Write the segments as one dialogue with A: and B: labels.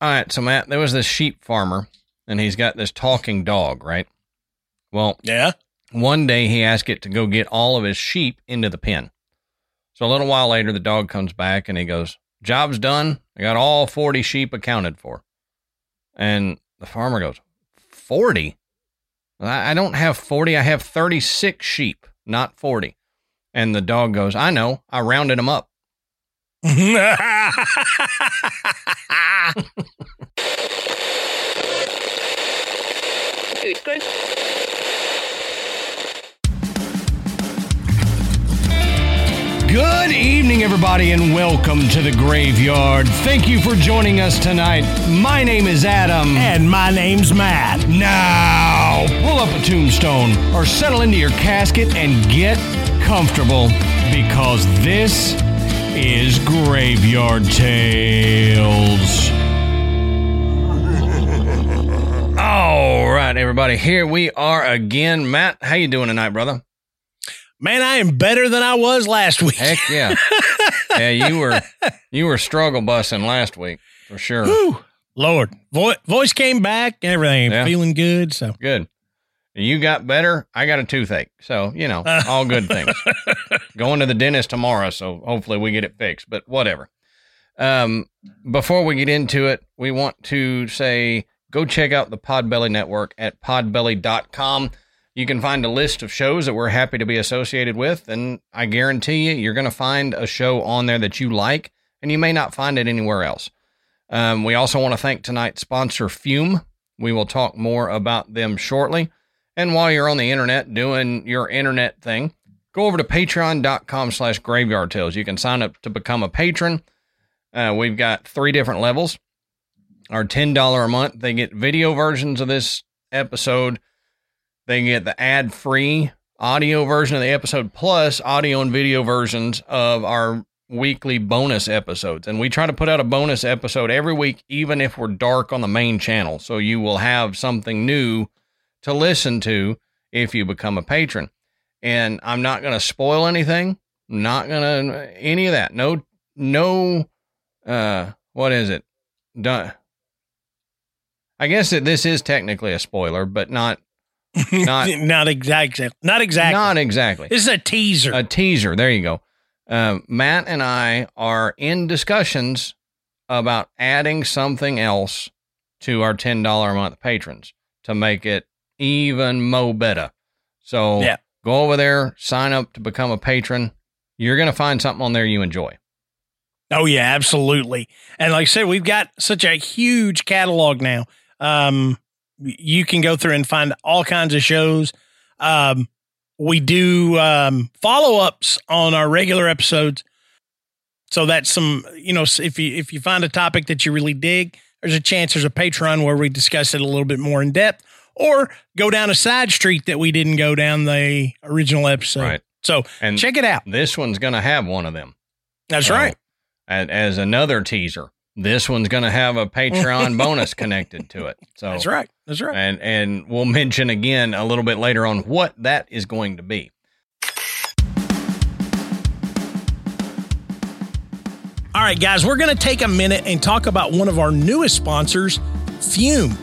A: All right, so Matt, there was this sheep farmer, and he's got this talking dog, right? Well,
B: Yeah.
A: one day he asked it to go get all of his sheep into the pen. So a little while later, the dog comes back and he goes, Job's done. I got all 40 sheep accounted for. And the farmer goes, 40? I I don't have 40. I have 36 sheep, not 40. And the dog goes, I know. I rounded them up. Good evening, everybody, and welcome to the graveyard. Thank you for joining us tonight. My name is Adam.
B: and my name's Matt.
A: Now, pull up a tombstone or settle into your casket and get comfortable because this is Graveyard Tales. All right, everybody, here we are again. Matt, how you doing tonight, brother?
B: Man, I am better than I was last week.
A: Heck yeah. yeah, you were you were struggle bussing last week for sure.
B: Whew. Lord, Vo- voice came back and everything.
A: Yeah.
B: Feeling good. So
A: Good. You got better. I got a toothache. So, you know, all good things. Going to the dentist tomorrow, so hopefully we get it fixed, but whatever. Um, before we get into it, we want to say go check out the Podbelly Network at podbelly.com. You can find a list of shows that we're happy to be associated with, and I guarantee you, you're going to find a show on there that you like, and you may not find it anywhere else. Um, we also want to thank tonight's sponsor, Fum. We will talk more about them shortly. And while you're on the internet doing your internet thing, go over to patreon.com slash graveyard tales. You can sign up to become a patron. Uh, we've got three different levels. Our $10 a month, they get video versions of this episode. They get the ad free audio version of the episode, plus audio and video versions of our weekly bonus episodes. And we try to put out a bonus episode every week, even if we're dark on the main channel. So you will have something new to listen to if you become a patron. And I'm not going to spoil anything. Not going to any of that. No, no, uh, what is it? Done. I guess that this is technically a spoiler, but not, not,
B: not exactly. Not exactly.
A: not exactly.
B: this is a teaser.
A: A teaser. There you go. Um, Matt and I are in discussions about adding something else to our $10 a month patrons to make it even mo better. So
B: Yeah.
A: go over there, sign up to become a patron. You're going to find something on there you enjoy.
B: oh yeah, absolutely. And like I said, we've got such a huge catalog now. Um, you can go through and find all kinds of shows. Um, we do um, follow ups on our regular episodes. So that's some, you know, if you if you find a topic that you really dig, there's a chance there's a Patreon where we discuss it a little bit more in depth, or go down a side street that we didn't go down the original episode.
A: Right.
B: So
A: And
B: check it out.
A: this one's going to have one of them.
B: That's
A: So,
B: right.
A: As, as another teaser, this one's going to have a Patreon bonus connected to it. So
B: That's right. That's right.
A: and and we'll mention again a little bit later on what that is going to be.
B: All right, guys, we're going to take a minute and talk about one of our newest sponsors, Fum.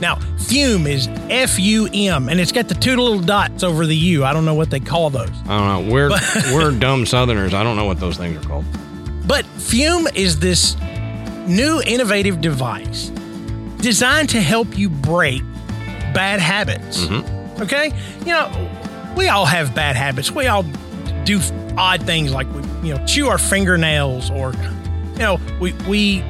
B: Now, Fum is F U M, and it's got the two little dots over the U. I don't know what they call those.
A: I don't know. We're we're dumb Southerners. I don't know what those things are called.
B: But Fum is this new innovative device designed to help you break bad habits. Mm-hmm. Okay? You know, we all have bad habits. We all do odd things like we, you know, chew our fingernails or you know, we we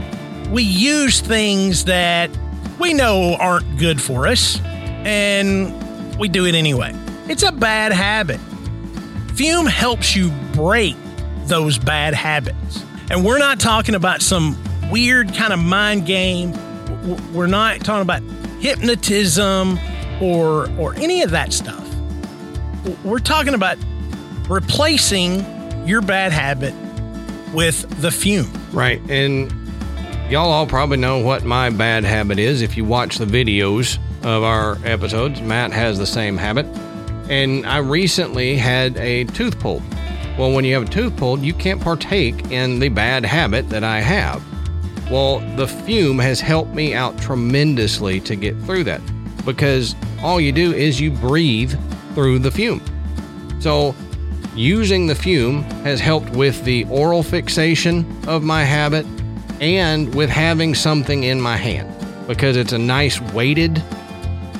B: we use things that we know aren't good for us and we do it anyway. It's a bad habit. Fum helps you break those bad habits. And we're not talking about some weird kind of mind game we're not talking about hypnotism or or any of that stuff. We're talking about replacing your bad habit with the Fum.
A: Right. And y'all all probably know what my bad habit is if you watch the videos of our episodes. Matt has the same habit. And I recently had a tooth pulled. Well, when you have a tooth pulled, you can't partake in the bad habit that I have. Well, the Fum has helped me out tremendously to get through that because all you do is you breathe through the Fum. So, using the Fum has helped with the oral fixation of my habit and with having something in my hand because it's a nice weighted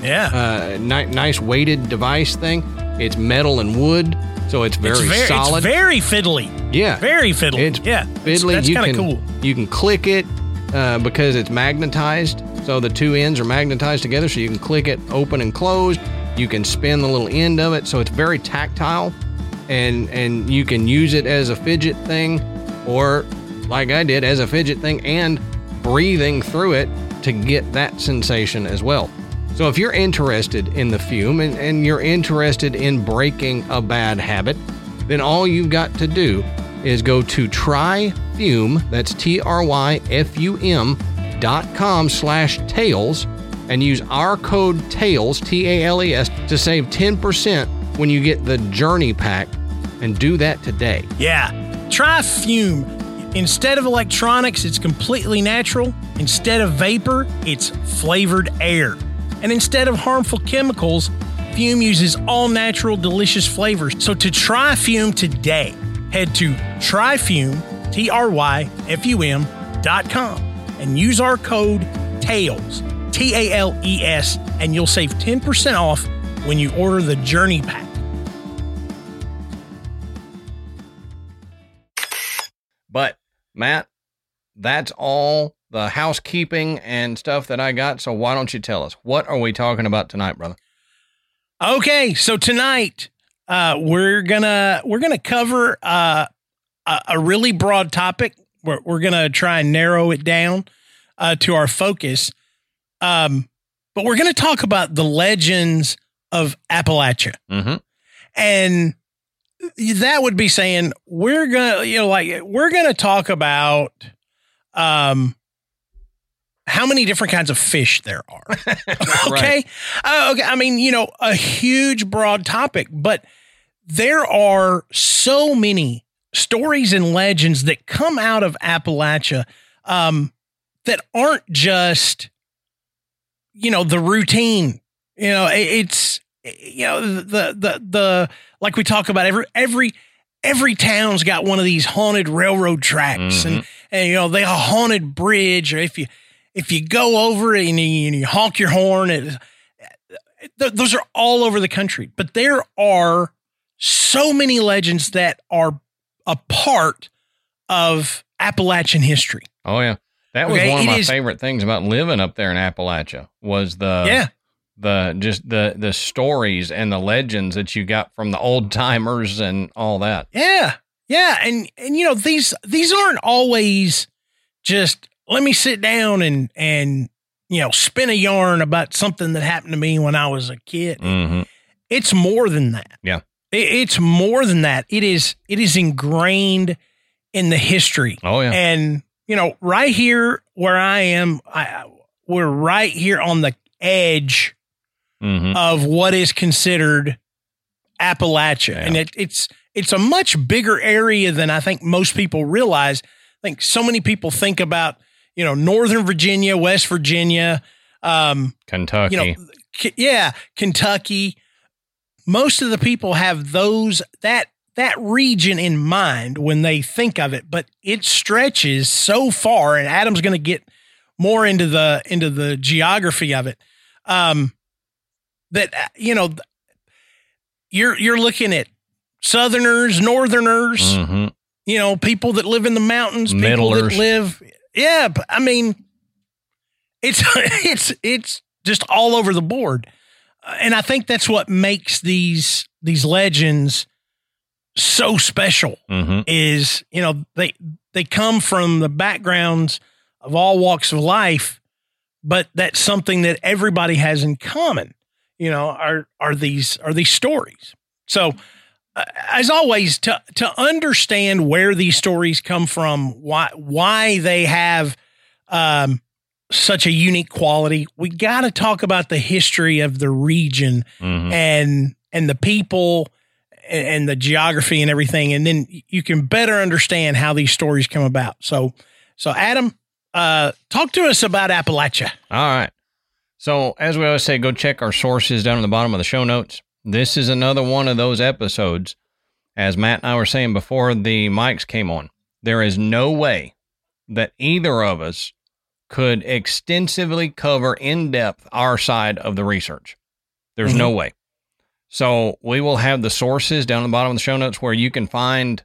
B: Yeah.
A: uh, ni- nice weighted device thing. It's metal and wood, so it's very,
B: it's very,
A: solid.
B: It's very fiddly.
A: yeah,
B: Very fiddly.
A: it's
B: yeah. It's-
A: fiddly.
B: That's
A: you
B: kind of cool.
A: you can click it uh, because it's magnetized. So the two ends are magnetized together, so you can click it open and closed. You can spin the little end of it, so it's very tactile, and and you can use it as a fidget thing, or like I did as a fidget thing, and breathing through it to get that sensation as well. So if you're interested in the Fum and, and you're interested in breaking a bad habit, then all you've got to do is go to tryfum, that's T-R-Y-F-U-M dot com slash tales and use our code TALES, T-A-L-E-S, to save 10% when you get the journey pack and do that today.
B: Yeah. Try Fum. Instead of electronics, it's completely natural. Instead of vapor, it's flavored air. And instead of harmful chemicals, Fum uses all natural, delicious flavors. So to try Fum today, head to tryfum, T R Y F U M dot com, and use our code TALES, T A L E S, and you'll save 10% off when you order the Journey Pack.
A: Matt, that's all the housekeeping and stuff that I got. So why don't you tell us what are we talking about tonight, brother?
B: Okay, so tonight uh, we're gonna we're gonna cover uh, a, a really broad topic. We're, we're gonna try and narrow it down uh, to our focus, um, but we're gonna talk about the legends of Appalachia,
A: Mm-hmm.
B: and that would be saying we're gonna you know like we're gonna talk about um how many different kinds of fish there are. Okay? Uh, okay i mean you know a huge broad topic but there are so many stories and legends that come out of appalachia um, that aren't just you know the routine. You know it- it's you know the the the like we talk about every every every town's got one of these haunted railroad tracks and mm-hmm. and you know they a haunted bridge or if you if you go over it and you, and you honk your horn it, th- those are all over the country. But there are so many legends that are a part of appalachian history.
A: Oh yeah. That was
B: Okay,
A: one of my
B: is-
A: favorite things about living up there in Appalachia was the
B: yeah
A: the just the the stories and the legends that you got from the old timers and all that.
B: Yeah. Yeah. And and you know, these these aren't always just let me sit down and and you know, spin a yarn about something that happened to me when I was a kid.
A: Mm-hmm.
B: It's more than that.
A: Yeah.
B: It, it's more than that. It is it is ingrained in the history.
A: Oh yeah.
B: And you know, right here where I am, I we're right here on the edge
A: Mm-hmm.
B: of what is considered Appalachia,
A: Yeah.
B: and it, it's it's a much bigger area than I think most people realize. I think so many people think about you know Northern Virginia, West Virginia, um,
A: Kentucky.
B: you know, K- yeah, Kentucky. Most of the people have those that that region in mind when they think of it, but it stretches so far. And Adam's going to get more into the into the geography of it. Um, that uh, you know, you're you're looking at Southerners, Northerners,
A: mm-hmm.
B: you know, people that live in the mountains, people
A: Middlers.
B: that live. Yeah, I mean, it's it's it's just all over the board, Uh, and I think that's what makes these these legends so special.
A: Mm-hmm.
B: Is you know they they come from the backgrounds of all walks of life, but that's something that everybody has in common. You know, are are these are these stories? So, uh, as always, to to understand where these stories come from, why why they have um, such a unique quality, we got to talk about the history of the region
A: Mhm.
B: and and the people and, and the geography and everything, and then you can better understand how these stories come about. So, so Adam, uh, talk to us about Appalachia.
A: All right. So, as we always say, go check our sources down at the bottom of the show notes. This is another one of those episodes. As Matt and I were saying before the mics came on, there is no way that either of us could extensively cover in depth our side of the research. There's no mm-hmm. way. So, we will have the sources down at the bottom of the show notes where you can find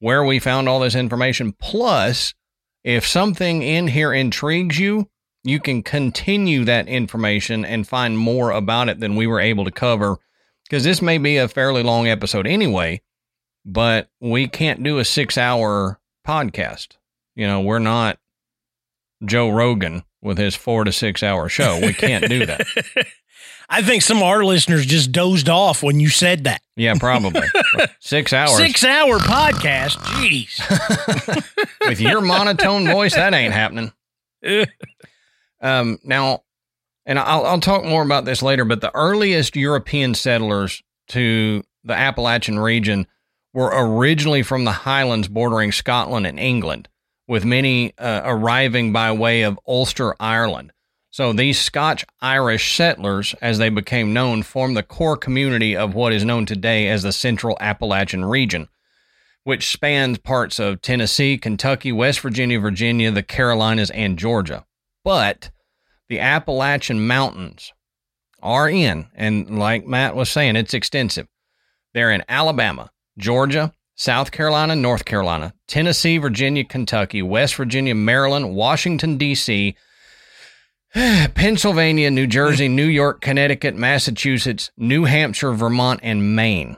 A: where we found all this information. Plus, if something in here intrigues you, you can continue that information and find more about it than we were able to cover. Because this may be a fairly long episode anyway, but we can't do a six hour podcast. You know, we're not Joe Rogan with his four to six hour show. We can't do that.
B: I think some of our listeners just dozed off when you said that.
A: Yeah, probably. Six hours.
B: Six hour podcast. Jeez.
A: With your monotone voice, that ain't happening. Um, now, and I'll, I'll talk more about this later, but the earliest European settlers to the Appalachian region were originally from the highlands bordering Scotland and England, with many uh, arriving by way of Ulster, Ireland. So these Scotch Irish settlers, as they became known, formed the core community of what is known today as the Central Appalachian region, which spans parts of Tennessee, Kentucky, West Virginia, Virginia, the Carolinas, and Georgia. But the Appalachian Mountains are in, and like Matt was saying, it's extensive. They're in Alabama, Georgia, South Carolina, North Carolina, Tennessee, Virginia, Kentucky, West Virginia, Maryland, Washington, D.C., Pennsylvania, New Jersey, New York, Connecticut, Massachusetts, New Hampshire, Vermont, and Maine.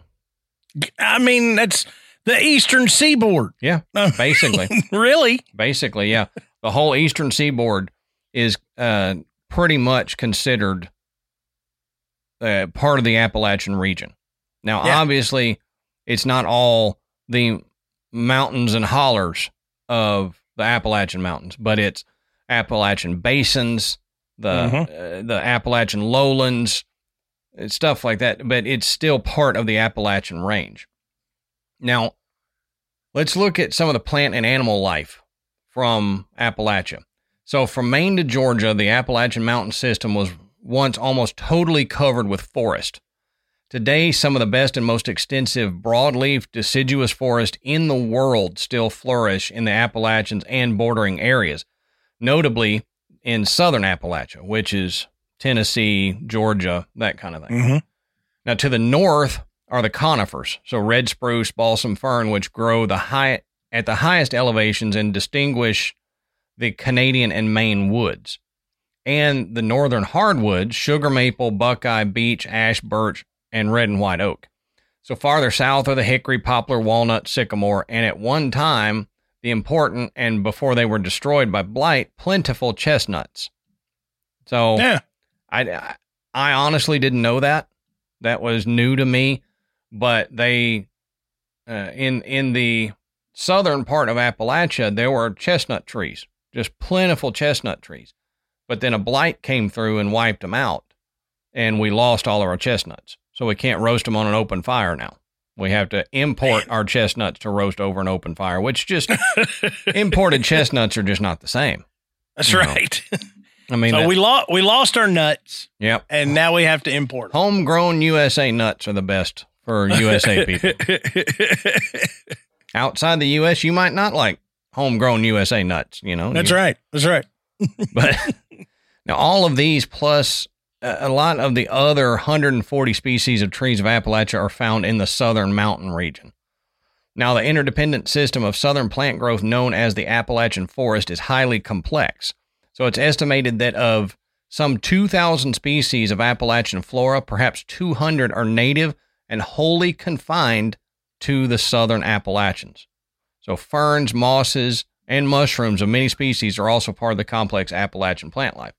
B: I mean, that's the Eastern Seaboard.
A: Yeah, basically.
B: really?
A: Basically, yeah. The whole eastern seaboard is uh, pretty much considered uh, part of the Appalachian region. Now,
B: Yeah.
A: obviously, it's not all the mountains and hollers of the Appalachian Mountains, but it's Appalachian basins, the uh, the Appalachian lowlands, uh, stuff like that. But it's still part of the Appalachian Range. Now, let's look at some of the plant and animal life from Appalachia. So, from Maine to Georgia, the Appalachian Mountain System was once almost totally covered with forest. Today, some of the best and most extensive broadleaf deciduous forest in the world still flourish in the Appalachians and bordering areas, notably in southern Appalachia, which is Tennessee, Georgia, that kind of thing.
B: Mm-hmm.
A: Now, to the north are the conifers, so red spruce, balsam fern, which grow the high at the highest elevations and distinguish the Canadian and Maine woods. And the northern hardwoods, sugar maple, buckeye, beech, ash, birch, and red and white oak. So farther south are the hickory, poplar, walnut, sycamore, and at one time, the important and before they were destroyed by blight, plentiful chestnuts. So
B: Yeah.
A: I, I honestly didn't know that. That was new to me. But they, uh, in in the southern part of Appalachia, there were chestnut trees, just plentiful chestnut trees. But then a blight came through and wiped them out, and we lost all of our chestnuts. So we can't roast them on an open fire now. We have to import our chestnuts to roast over an open fire, which just imported chestnuts are just not the same.
B: That's
A: No.
B: right.
A: I mean,
B: so
A: that-
B: we lost we lost our nuts,
A: yep.
B: and now we have to import. 'em.
A: Homegrown USA nuts are the best for USA people. Outside the US, you might not like homegrown USA nuts, you know.
B: That's
A: You-
B: right. That's right.
A: But now all of these plus a a lot of the other 140 species of trees of Appalachia are found in the southern mountain region. Now, the interdependent system of southern plant growth known as the Appalachian forest is highly complex. So it's estimated that of some 2,000 species of Appalachian flora, perhaps 200 are native and wholly confined to the southern Appalachians. So ferns, mosses, and mushrooms of many species are also part of the complex Appalachian plant life.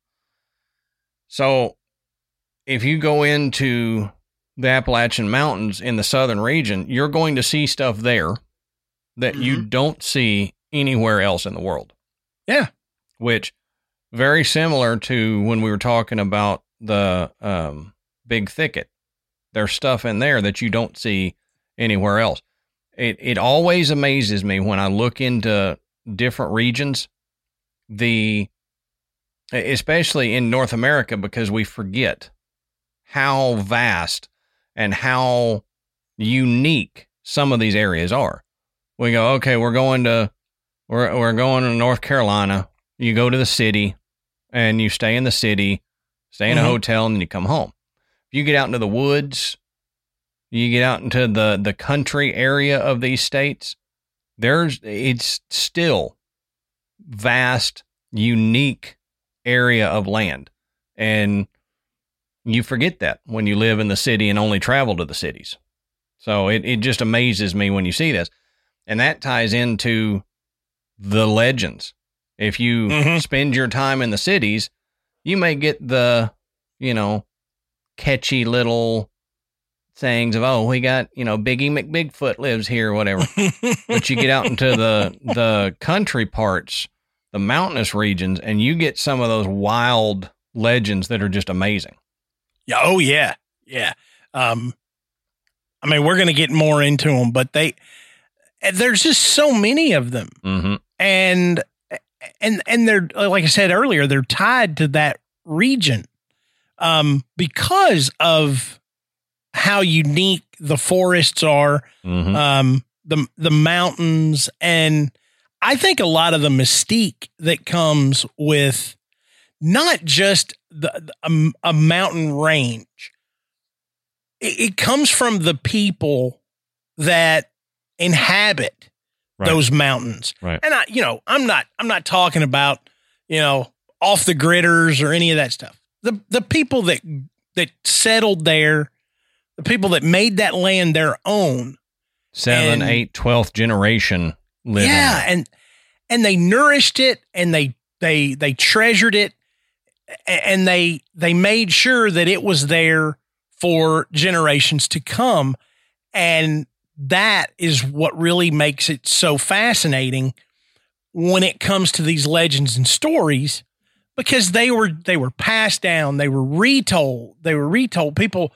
A: So if you go into the Appalachian Mountains in the southern region, you're going to see stuff there that you
B: Mhm.
A: don't see anywhere else in the world.
B: Yeah.
A: Which very similar to when we were talking about the um, big thicket. There's stuff in there that you don't see anywhere else. It it always amazes me when I look into different regions, the especially in North America because we forget how vast and how unique some of these areas are. We go, okay, we're going to we're we're going to North Carolina. You go to the city and you stay in the city, stay in a
B: Mhm.
A: hotel, and then you come home. If you get out into the woods, you get out into the the country area of these states, there's it's still vast, unique area of land. And you forget that when you live in the city and only travel to the cities. So it, it just amazes me when you see this. And that ties into the legends. If you
B: Mhm.
A: spend your time in the cities, you may get the, you know, catchy little sayings of, oh, we got, you know, Biggie McBigfoot lives here or whatever. but you get out into the the country parts, the mountainous regions, and you get some of those wild legends that are just amazing.
B: Yeah. Oh yeah. Yeah. Um, I mean, we're gonna get more into them, but they there's just so many of them,
A: Mm-hmm.
B: and and and they're like I said earlier, they're tied to that region, um, because of how unique the forests are,
A: Mm-hmm.
B: um, the the mountains, and I think a lot of the mystique that comes with not just the, a, a mountain range. It, it comes from the people that inhabit
A: Right.
B: those mountains.
A: Right.
B: And I, you know, I'm not I'm not talking about, you know, off the gridders or any of that stuff. The the people that that settled there, the people that made that land their own.
A: Seven,
B: and-
A: eight, twelfth generation living.
B: Yeah, and and they nourished it and they they they treasured it and they they made sure that it was there for generations to come and that is what really makes it so fascinating when it comes to these legends and stories because they were they were passed down they were retold they were retold people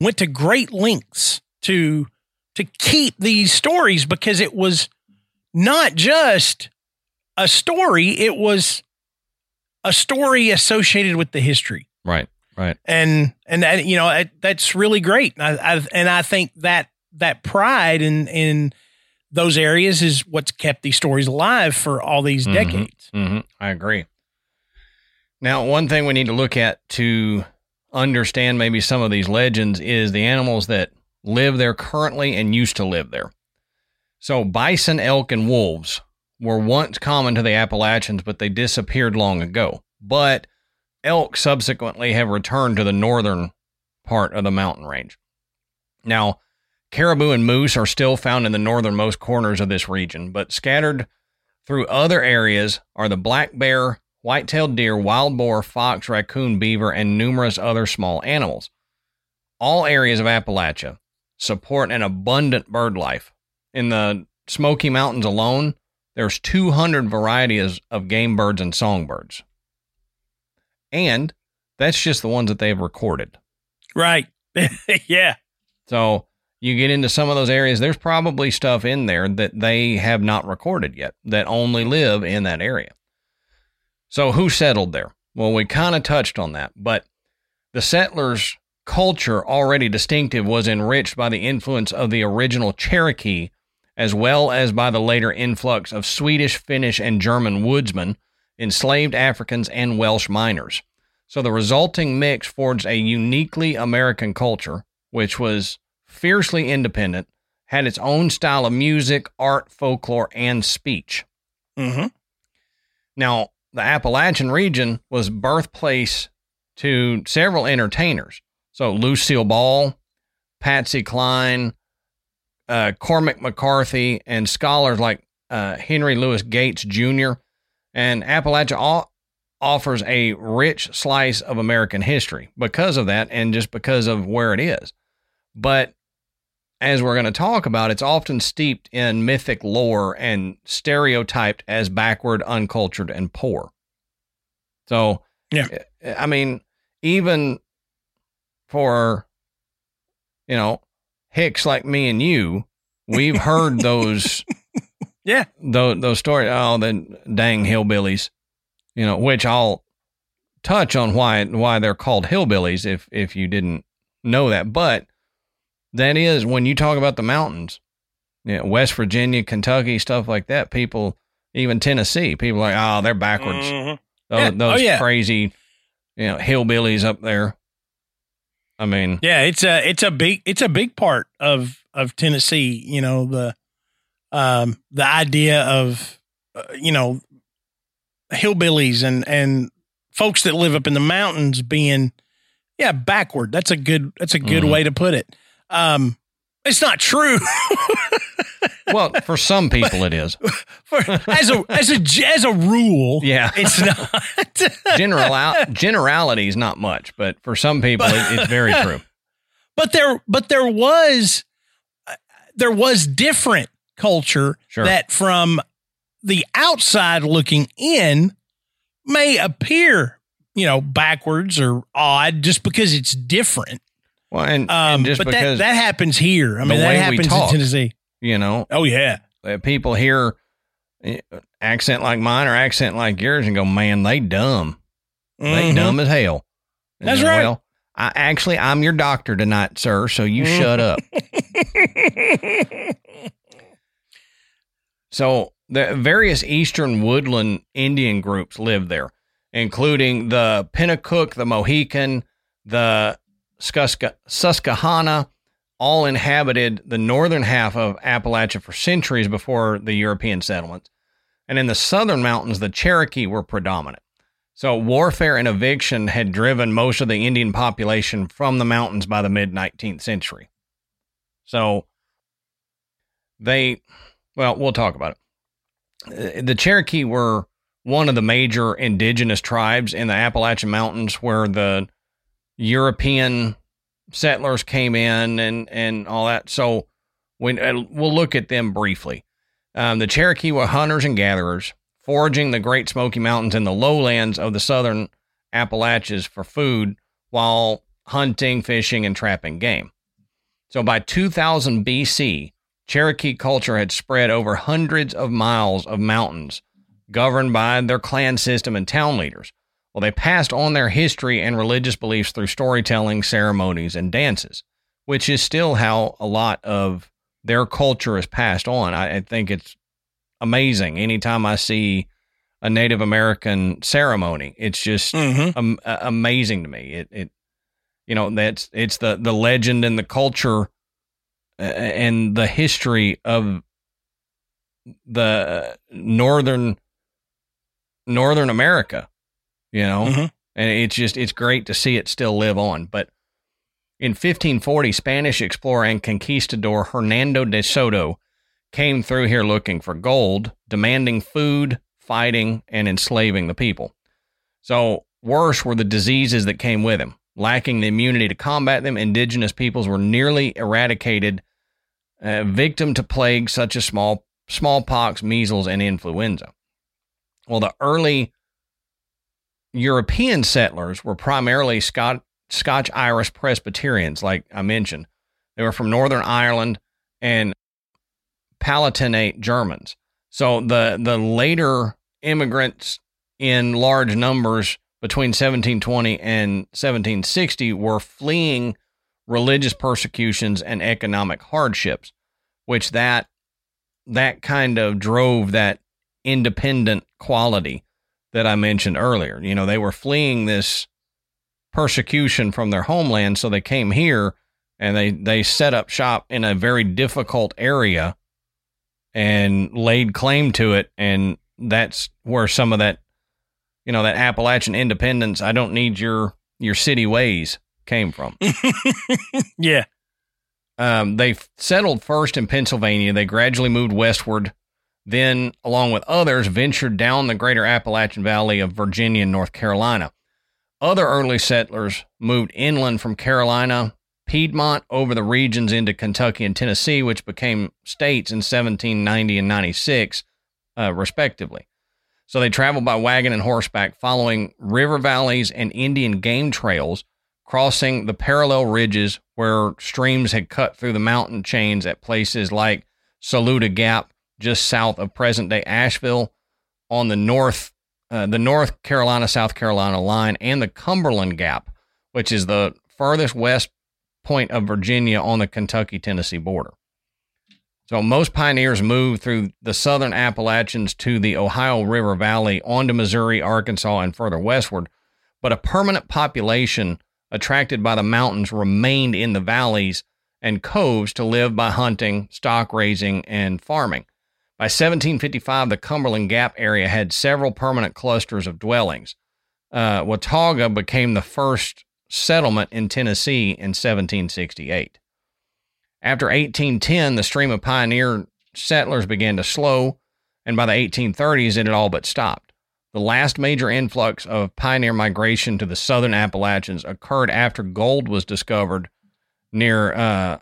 B: went to great lengths to to keep these stories because it was not just a story it was a story associated with the history
A: Right. Right.
B: and and that, you know that, that's really great I, I, and i think that that pride in in those areas is what's kept these stories alive for all these
A: Mhm.
B: decades
A: Mm-hmm. I agree. Now, one thing we need to look at to understand maybe some of these legends is the animals that live there currently and used to live there. So, bison, elk, and wolves were once common to the Appalachians, but they disappeared long ago. But elk subsequently have returned to the northern part of the mountain range. Now, caribou and moose are still found in the northernmost corners of this region, but scattered through other areas are the black bear, white-tailed deer, wild boar, fox, raccoon, beaver, and numerous other small animals. All areas of Appalachia support an abundant bird life. In the Smoky Mountains alone, there's 200 varieties of game birds and songbirds. And that's just the ones that they've recorded.
B: right yeah
A: So you get into some of those areas, there's probably stuff in there that they have not recorded yet that only live in that area. So who settled there? Well, we kind of touched on that, but the settlers' culture, already distinctive, was enriched by the influence of the original Cherokee, as well as by the later influx of Swedish, Finnish, and German woodsmen, enslaved Africans, and Welsh miners. So the resulting mix forged a uniquely American culture, which was fiercely independent, had its own style of music, art, folklore, and speech.
B: mm-hmm.
A: Now, the Appalachian region was birthplace to several entertainers. So Lucille Ball, Patsy Cline, uh, Cormac McCarthy, and scholars like uh, Henry Louis Gates Jr. And Appalachia all offers a rich slice of American history because of that and just because of where it is. But as we're going to talk about, it's often steeped in mythic lore and stereotyped as backward, uncultured, and poor. So,
B: Yeah.
A: Eh, I mean, even for, you know, hicks like me and you, we've heard those,
B: Yeah.
A: those, those stories. Oh, the dang hillbillies, you know, which I'll touch on why, why they're called hillbillies if, if you didn't know that. But, that is when you talk about the mountains, you know, West Virginia, Kentucky, stuff like that. People, even Tennessee, people are like, oh, they're backwards.
B: Mhm.
A: Those,
B: Yeah.
A: those
B: Oh, yeah.
A: crazy, you know, hillbillies up there. I mean,
B: Yeah, it's a it's a big it's a big part of of Tennessee. You know the um the idea of uh, you know hillbillies and and folks that live up in the mountains being yeah backward. That's a good that's a good
A: Mhm.
B: way to put it. Um, it's not true.
A: well, for some people it is.
B: For, as a as a as a rule,
A: Yeah.
B: it's not.
A: General generalities, not much, but for some people, it, it's very true.
B: but there but there was uh, there was different culture
A: Sure.
B: that from the outside looking in may appear you know backwards or odd just because it's different
A: Well, and,
B: um
A: and just
B: but
A: because,
B: that that happens here i mean that happens in tennessee
A: you know,
B: oh yeah
A: uh, people hear uh, accent like mine or accent like yours and go, man, they dumb. They
B: Mhm.
A: dumb as hell. And
B: That's
A: then,
B: right.
A: Well, I actually I'm your doctor tonight, sir. So you
B: Mhm.
A: shut up. So the various eastern woodland Indian groups lived there, including the Pennacook, the Mohican, the Susquehanna, all inhabited the northern half of Appalachia for centuries before the European settlements. And in the southern mountains, the Cherokee were predominant. So warfare and eviction had driven most of the Indian population from the mountains by the mid 19th century. So they, well, we'll talk about it. Uh, The Cherokee were one of the major indigenous tribes in the Appalachian Mountains where the European settlers came in and, and all that. So when, uh, we'll look at them briefly. Um, the Cherokee were hunters and gatherers, foraging the Great Smoky Mountains and the lowlands of the southern Appalachians for food while hunting, fishing, and trapping game. So by 2000 BC, Cherokee culture had spread over hundreds of miles of mountains, governed by their clan system and town leaders. Well, they passed on their history and religious beliefs through storytelling, ceremonies, and dances, which is still how a lot of their culture is passed on. I, I think it's amazing. Anytime I see a Native American ceremony, it's just
B: Mhm.
A: uh, amazing to me. It, it, you know, that's it's the the legend and the culture and the history of the northern northern America. You know,
B: Mhm.
A: and it's just it's great to see it still live on. But in 1540, Spanish explorer and conquistador Hernando de Soto came through here looking for gold, demanding food, fighting, and enslaving the people. So, worse were the diseases that came with him. Lacking the immunity to combat them, indigenous peoples were nearly eradicated, uh, victim to plagues such as small, smallpox, measles, and influenza. Well, the early European settlers were primarily Scot- Scotch Irish Presbyterians, like I mentioned. They were from Northern Ireland and Palatinate Germans. So the the later immigrants in large numbers between 1720 and 1760 were fleeing religious persecutions and economic hardships, which that that kind of drove that independent quality that I mentioned earlier. You know, they were fleeing this persecution from their homeland, so they came here and they they set up shop in a very difficult area and laid claim to it and that's where some of that you know that Appalachian independence I don't need your your city ways came from.
B: yeah
A: Um, they settled first in Pennsylvania. They gradually moved westward. Then, along with others, ventured down the greater Appalachian Valley of Virginia and North Carolina. Other early settlers moved inland from Carolina, Piedmont, over the regions into Kentucky and Tennessee, which became states in 1790 and 96, uh, respectively. So they traveled by wagon and horseback, following river valleys and Indian game trails, crossing the parallel ridges where streams had cut through the mountain chains at places like Saluda Gap, just south of present day Asheville, on the north, uh, the North Carolina South Carolina line, and the Cumberland Gap, which is the furthest west point of Virginia on the Kentucky Tennessee border. So most pioneers moved through the southern Appalachians to the Ohio River Valley onto Missouri, Arkansas, and further westward, but a permanent population attracted by the mountains remained in the valleys and coves to live by hunting, stock raising, and farming. By 1755, the Cumberland Gap area had several permanent clusters of dwellings. Uh, Watauga became the first settlement in Tennessee in 1768. After 1810, the stream of pioneer settlers began to slow, and by the 1830s, it had all but stopped. The last major influx of pioneer migration to the southern Appalachians occurred after gold was discovered near uh,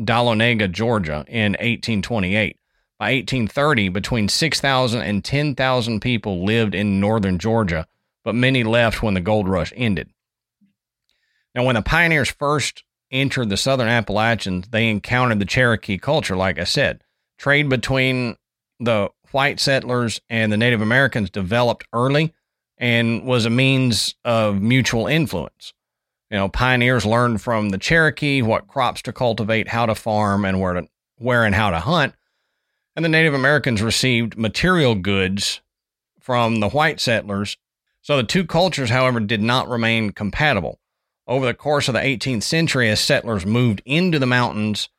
A: Dahlonega, Georgia, in 1828. By 1830, between 6,000 and 10,000 people lived in northern Georgia, but many left when the gold rush ended. Now, when the pioneers first entered the southern Appalachians, they encountered the Cherokee culture, like I said. Trade between the white settlers and the Native Americans developed early and was a means of mutual influence. You know, pioneers learned from the Cherokee what crops to cultivate, how to farm, and where to where and how to hunt. And the Native Americans received material goods from the white settlers. So the two cultures, however, did not remain compatible. Over the course of the 18th century, as settlers moved into the mountains,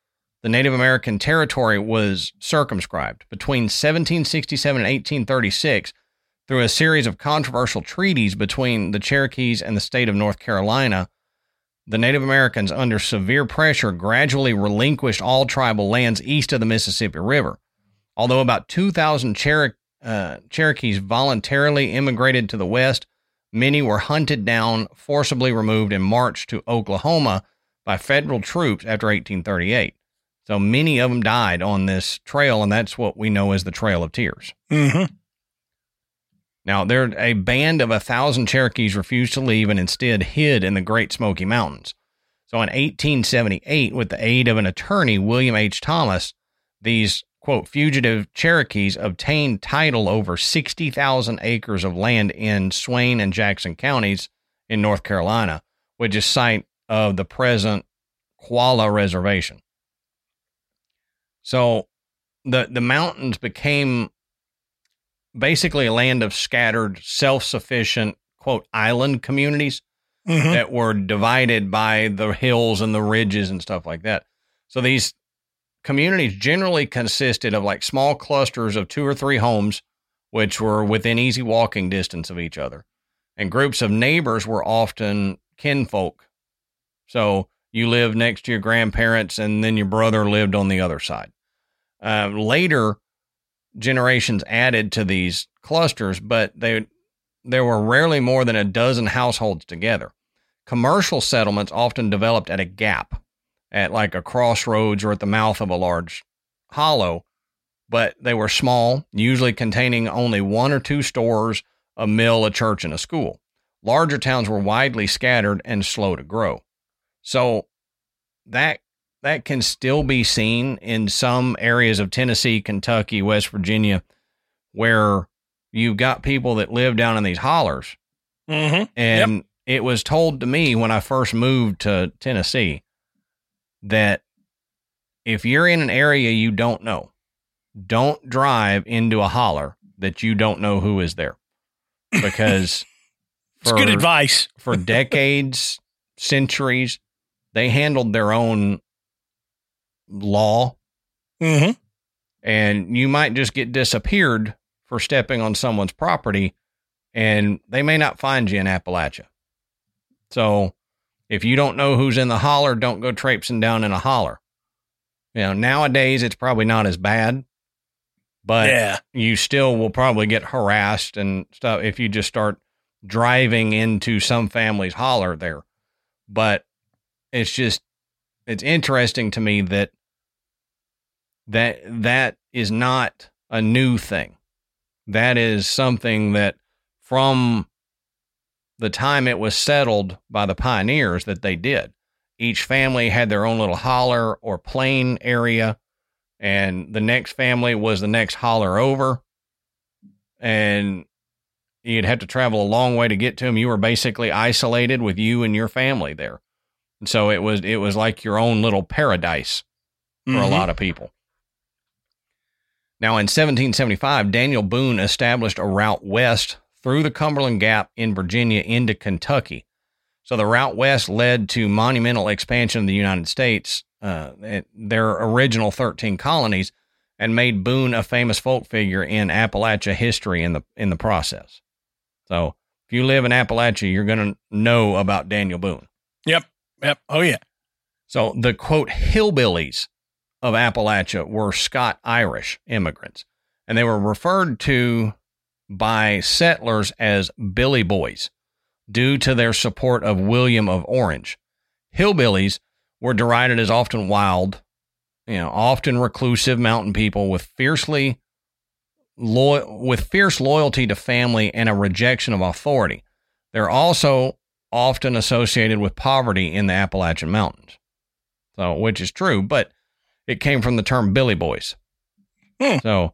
A: the Native American territory was circumscribed. Between 1767 and 1836, through a series of controversial treaties between the Cherokees and the state of North Carolina, the Native Americans, under severe pressure, gradually relinquished all tribal lands east of the Mississippi River. Although about 2,000 Cher- uh, Cherokees voluntarily immigrated to the west, Many were hunted down, forcibly removed, and marched to Oklahoma by federal troops after 1838. So many of them died on this trail, and that's what we know as the Trail of Tears.
B: Mm-hmm.
A: Now, there a band of a thousand Cherokees refused to leave and instead hid in the Great Smoky Mountains. So, in 1878, with the aid of an attorney, William H. Thomas, these quote, fugitive Cherokees obtained title over 60,000 acres of land in Swain and Jackson counties in North Carolina, which is site of the present Qualla Reservation. So the, the mountains became basically a land of scattered, self sufficient, quote, island communities mm-hmm. that were divided by the hills and the ridges and stuff like that. So these communities generally consisted of like small clusters of two or three homes, which were within easy walking distance of each other. And groups of neighbors were often kinfolk. So you lived next to your grandparents, and then your brother lived on the other side. Uh, later generations added to these clusters, but they there were rarely more than a dozen households together. Commercial settlements often developed at a gap at like a crossroads or at the mouth of a large hollow, but they were small, usually containing only one or two stores, a mill, a church, and a school. Larger towns were widely scattered and slow to grow. So that that can still be seen in some areas of Tennessee, Kentucky, West Virginia, where you've got people that live down in these hollers.
B: Mm-hmm.
A: And yep. it was told to me when I first moved to Tennessee that if you're in an area you don't know, don't drive into a holler that you don't know who is there. Because
B: it's good advice.
A: for decades, centuries, they handled their own law.
B: Mm-hmm.
A: And you might just get disappeared for stepping on someone's property, and they may not find you in Appalachia. So if you don't know who's in the holler, don't go traipsing down in a holler. You know, nowadays it's probably not as bad, but
B: yeah.
A: you still will probably get harassed and stuff if you just start driving into some family's holler there. But it's just it's interesting to me that that that is not a new thing. That is something that from the time it was settled by the pioneers that they did. Each family had their own little holler or plain area, and the next family was the next holler over. And you'd have to travel a long way to get to them. You were basically isolated with you and your family there. And so it was it was like your own little paradise for a
B: Mhm.
A: lot of people. Now, in 1775, Daniel Boone established a route west through the Cumberland Gap in Virginia into Kentucky. So the route west led to monumental expansion of the United States, uh, their original 13 colonies, and made Boone a famous folk figure in Appalachia history in the in the process. So if you live in Appalachia, you're going to know about Daniel Boone.
B: Yep. Yep. Oh yeah.
A: So the quote hillbillies of Appalachia were Scott Irish immigrants, and they were referred to by settlers as Billy Boys due to their support of William of Orange. Hillbillies were derided as often wild, you know, often reclusive mountain people with fiercely loyal with fierce loyalty to family and a rejection of authority. They're also often associated with poverty in the Appalachian Mountains. So, which is true, but it came from the term Billy Boys.
B: Hmm.
A: So,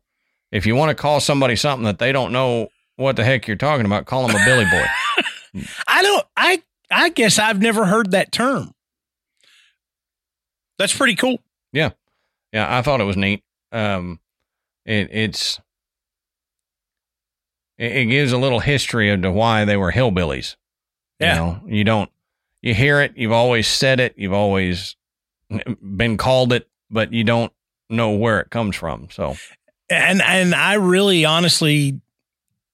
A: if you want to call somebody something that they don't know what the heck you're talking about, call them a Billy Boy.
B: I don't. I I guess I've never heard that term. That's pretty cool.
A: Yeah, yeah. I thought it was neat. Um, it it's it, it gives a little history of to why they were hillbillies.
B: Yeah.
A: You know, you don't you hear it, you've always said it, you've always been called it, but you don't know where it comes from. So
B: And and I really honestly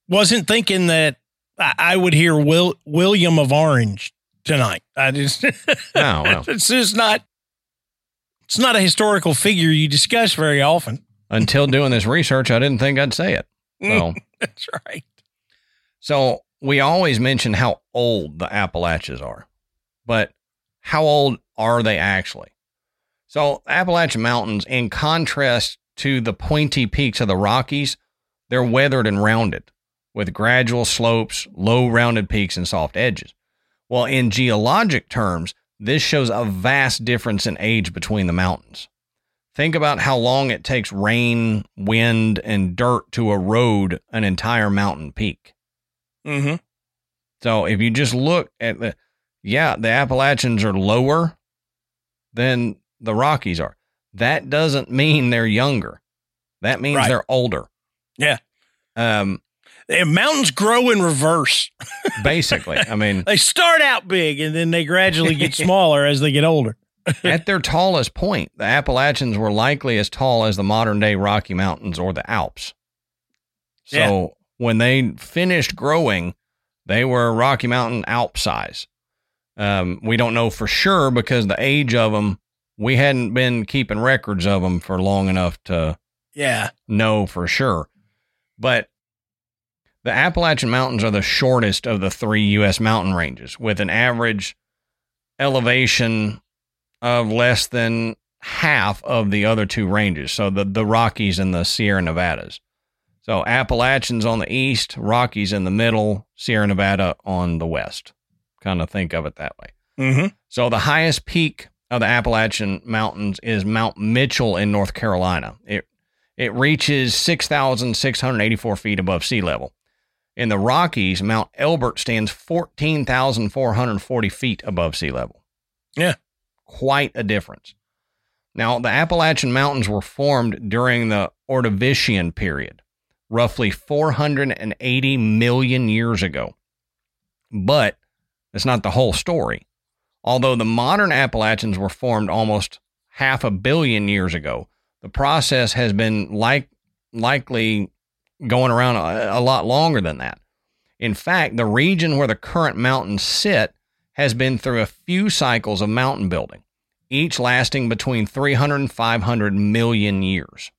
B: wasn't thinking that I, I would hear Will William of Orange tonight. I just oh,
A: No, no.
B: it's just not it's not a historical figure you discuss very often.
A: until doing this research, I didn't think I'd say it. Mm, so
B: That's right.
A: So we always mention how old the Appalachians are, but how old are they actually? So Appalachian Mountains, in contrast to the pointy peaks of the Rockies, they're weathered and rounded with gradual slopes, low rounded peaks, and soft edges. Well, in geologic terms, this shows a vast difference in age between the mountains. Think about how long it takes rain, wind, and dirt to erode an entire mountain peak.
B: Mm-hmm.
A: So if you just look at the, yeah, the Appalachians are lower than the Rockies are. That doesn't mean they're younger. That means
B: Right.
A: they're older.
B: Yeah.
A: Um,
B: mountains grow in reverse.
A: basically, I mean,
B: They start out big and then they gradually get smaller as they get older.
A: at their tallest point, the Appalachians were likely as tall as the modern day Rocky Mountains or the Alps. So
B: Yeah.
A: when they finished growing, they were Rocky Mountain Alp size. Um, we don't know for sure because the age of them, we hadn't been keeping records of them for long enough to
B: Yeah.
A: know for sure. But the Appalachian Mountains are the shortest of the three U.S. mountain ranges, with an average elevation of less than half of the other two ranges. So the, the Rockies and the Sierra Nevadas. So Appalachians on the east, Rockies in the middle, Sierra Nevada on the west. Kind of think of it that way.
B: Mm-hmm.
A: So the highest peak of the Appalachian Mountains is Mount Mitchell in North Carolina. It it reaches 6,684 feet above sea level. In the Rockies, Mount Elbert stands 14,440 feet above sea level.
B: Yeah.
A: Quite a difference. Now, the Appalachian Mountains were formed during the Ordovician period, roughly 480 million years ago. But that's not the whole story. Although the modern Appalachians were formed almost half a billion years ago, the process has been like likely going around a, a lot longer than that. In fact, the region where the current mountains sit has been through a few cycles of mountain building, each lasting between 300 and 500 million years.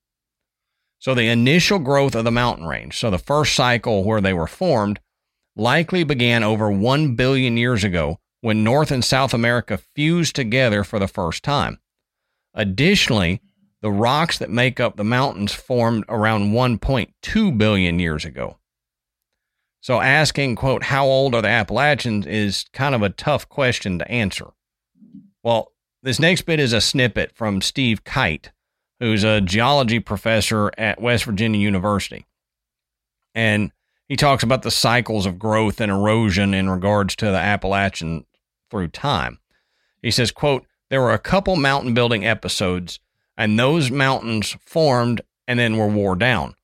A: So the initial growth of the mountain range, so the first cycle where they were formed, likely began over 1 billion years ago when North and South America fused together for the first time. Additionally, the rocks that make up the mountains formed around 1.2 billion years ago. So asking, quote, how old are the Appalachians is kind of a tough question to answer. Well, this next bit is a snippet from Steve Kite, who's a geology professor at West Virginia University. And he talks about the cycles of growth and erosion in regards to the Appalachian through time. He says, quote, there were a couple mountain building episodes and those mountains formed and then were wore down.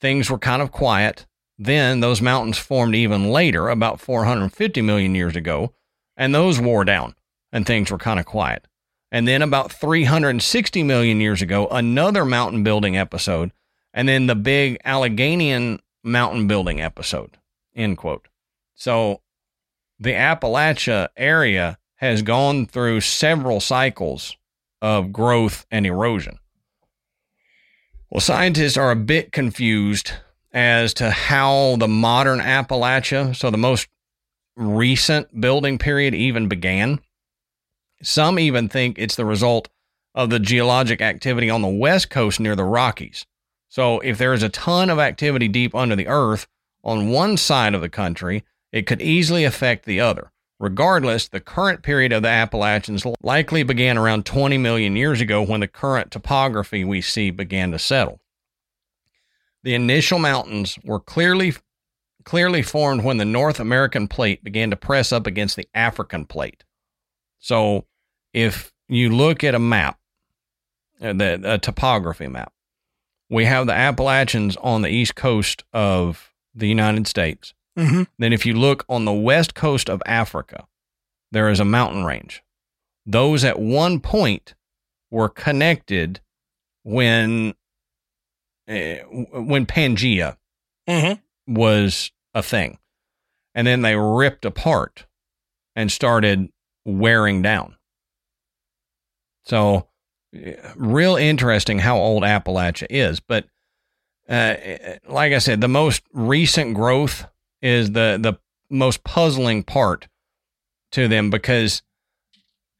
A: Things were kind of quiet. Then those mountains formed even later, about 450 million years ago, and those wore down and things were kind of quiet. And then about 360 million years ago, another mountain building episode, and then the big Alleghanian mountain building episode. End quote. So the Appalachia area has gone through several cycles of growth and erosion. Well, scientists are a bit confused as to how the modern Appalachia, so the most recent building period, even began. Some even think it's the result of the geologic activity on the west coast near the Rockies. So, if there is a ton of activity deep under the earth on one side of the country, it could easily affect the other. Regardless, the current period of the Appalachians likely began around 20 million years ago when the current topography we see began to settle. The initial mountains were clearly clearly formed when the North American plate began to press up against the African plate. So, if you look at a map, uh, a topography map, we have the Appalachians on the east coast of the United States.
B: Mm-hmm.
A: Then, if you look on the west coast of Africa, there is a mountain range. Those at one point were connected when uh, when Pangea
B: Mm-hmm.
A: was a thing, and then they ripped apart and started wearing down. So, real interesting how old Appalachia is. But uh, like I said, the most recent growth is the the most puzzling part to them because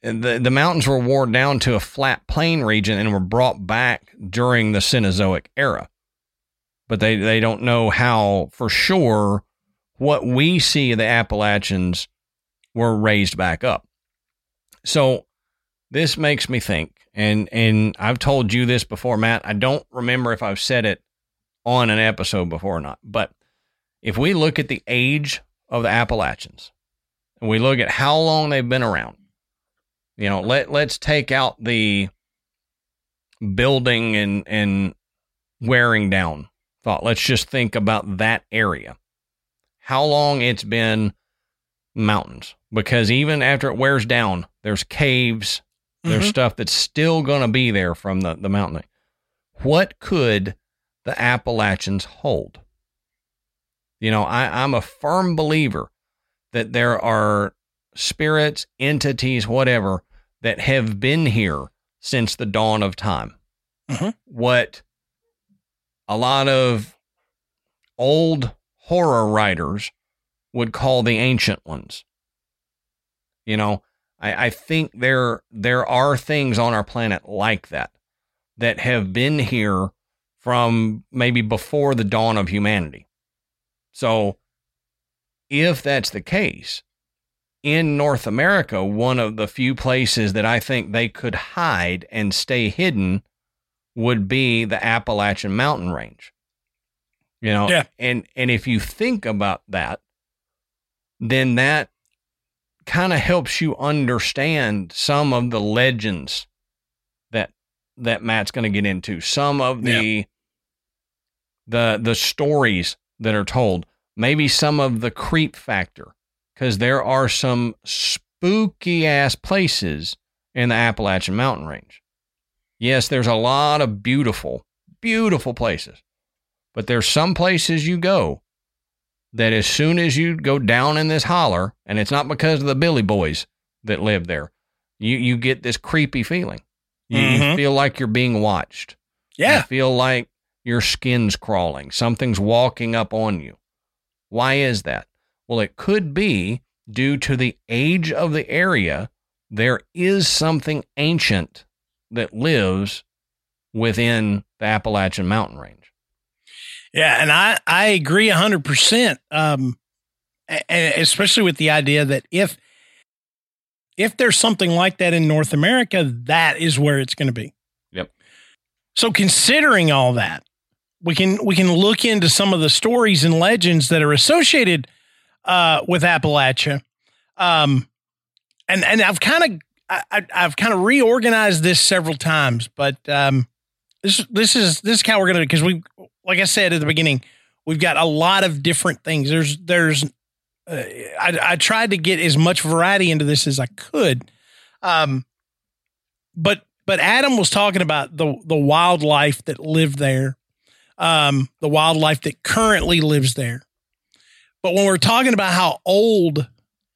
A: the the mountains were worn down to a flat plain region and were brought back during the Cenozoic era. But they, they don't know how for sure what we see the Appalachians were raised back up. So this makes me think, and and I've told you this before, Matt. I don't remember if I've said it on an episode before or not, but if we look at the age of the Appalachians and we look at how long they've been around, you know, let let's take out the building and and wearing down thought. Let's just think about that area. How long it's been mountains because even after it wears down, there's caves, there's
B: Mhm.
A: stuff that's still going to be there from the, the mountain. What could the Appalachians hold? You know, I, I'm a firm believer that there are spirits, entities, whatever, that have been here since the dawn of time.
B: Mhm.
A: What a lot of old horror writers would call the ancient ones. You know, I, I think there there are things on our planet like that that have been here from maybe before the dawn of humanity. So if that's the case, in North America, one of the few places that I think they could hide and stay hidden would be the Appalachian mountain range. You know,
B: Yeah.
A: and and if you think about that, then that kind of helps you understand some of the legends that that Matt's going to get into. Some of the the the stories that are told, maybe some of the creep factor because there are some spooky ass places in the Appalachian mountain range. Yes, there's a lot of beautiful, beautiful places, but there's some places you go that as soon as you go down in this holler, and it's not because of the Billy Boys that live there, you you get this creepy feeling. You, you
B: Mhm.
A: feel like you're being watched. You
B: Yeah.
A: feel like your skin's crawling, something's walking up on you. Why is that? Well, it could be due to the age of the area. There is something ancient that lives within the Appalachian mountain range.
B: Yeah, and I I agree hundred percent. Um, and especially with the idea that if if there's something like that in North America, that is where it's going to be.
A: Yep.
B: So considering all that, we can we can look into some of the stories and legends that are associated uh, with Appalachia. Um, and and I've kind of I, have kind of reorganized this several times, but um, this this is this is how we're gonna because we like I said at the beginning, we've got a lot of different things. There's there's uh, I, I tried to get as much variety into this as I could, um, but but Adam was talking about the the wildlife that lived there, um, the wildlife that currently lives there. But when we're talking about how old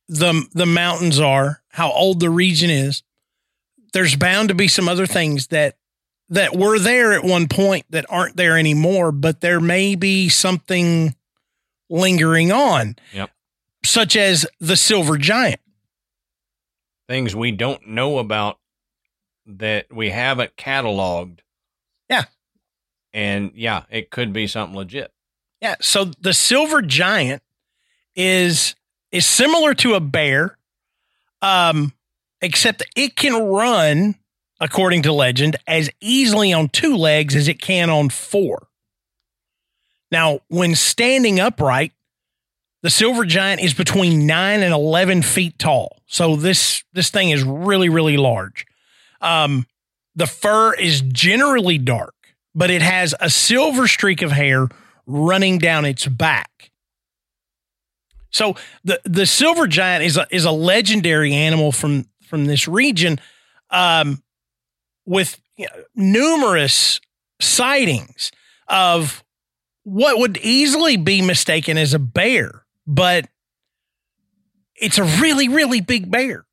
B: the the mountains are, how old the region is, there's bound to be some other things that that were there at one point that aren't there anymore, but there may be something lingering on.
A: Yep.
B: Such as the silver giant.
A: Things we don't know about that we haven't cataloged.
B: Yeah.
A: And yeah, it could be something legit.
B: Yeah. So the silver giant is is similar to a bear, um, except it can run according to legend, as easily on two legs as it can on four. Now, when standing upright, the silver giant is between nine and 11 feet tall. So this, this thing is really, really large. Um, the fur is generally dark, but it has a silver streak of hair running down its back. So the, the silver giant is a, is a legendary animal from, from this region. Um, with you know, numerous sightings of what would easily be mistaken as a bear, but it's a really, really big bear.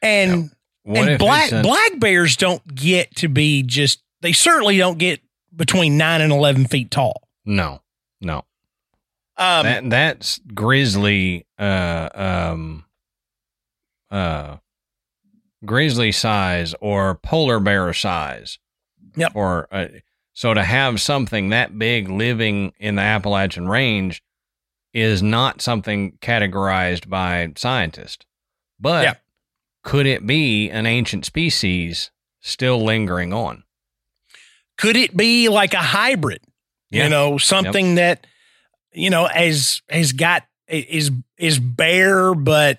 B: And and black black bears don't get to be just they certainly don't get between nine and eleven feet tall.
A: No, no. Um, that that's grizzly uh um uh grizzly size or polar bear size.
B: Yep.
A: Or uh, so to have something that big living in the Appalachian Range is not something categorized by scientists. But could it be an ancient species still lingering on?
B: Could it be like a hybrid? Yeah. You know, something yep. that you know has has got is is bear, but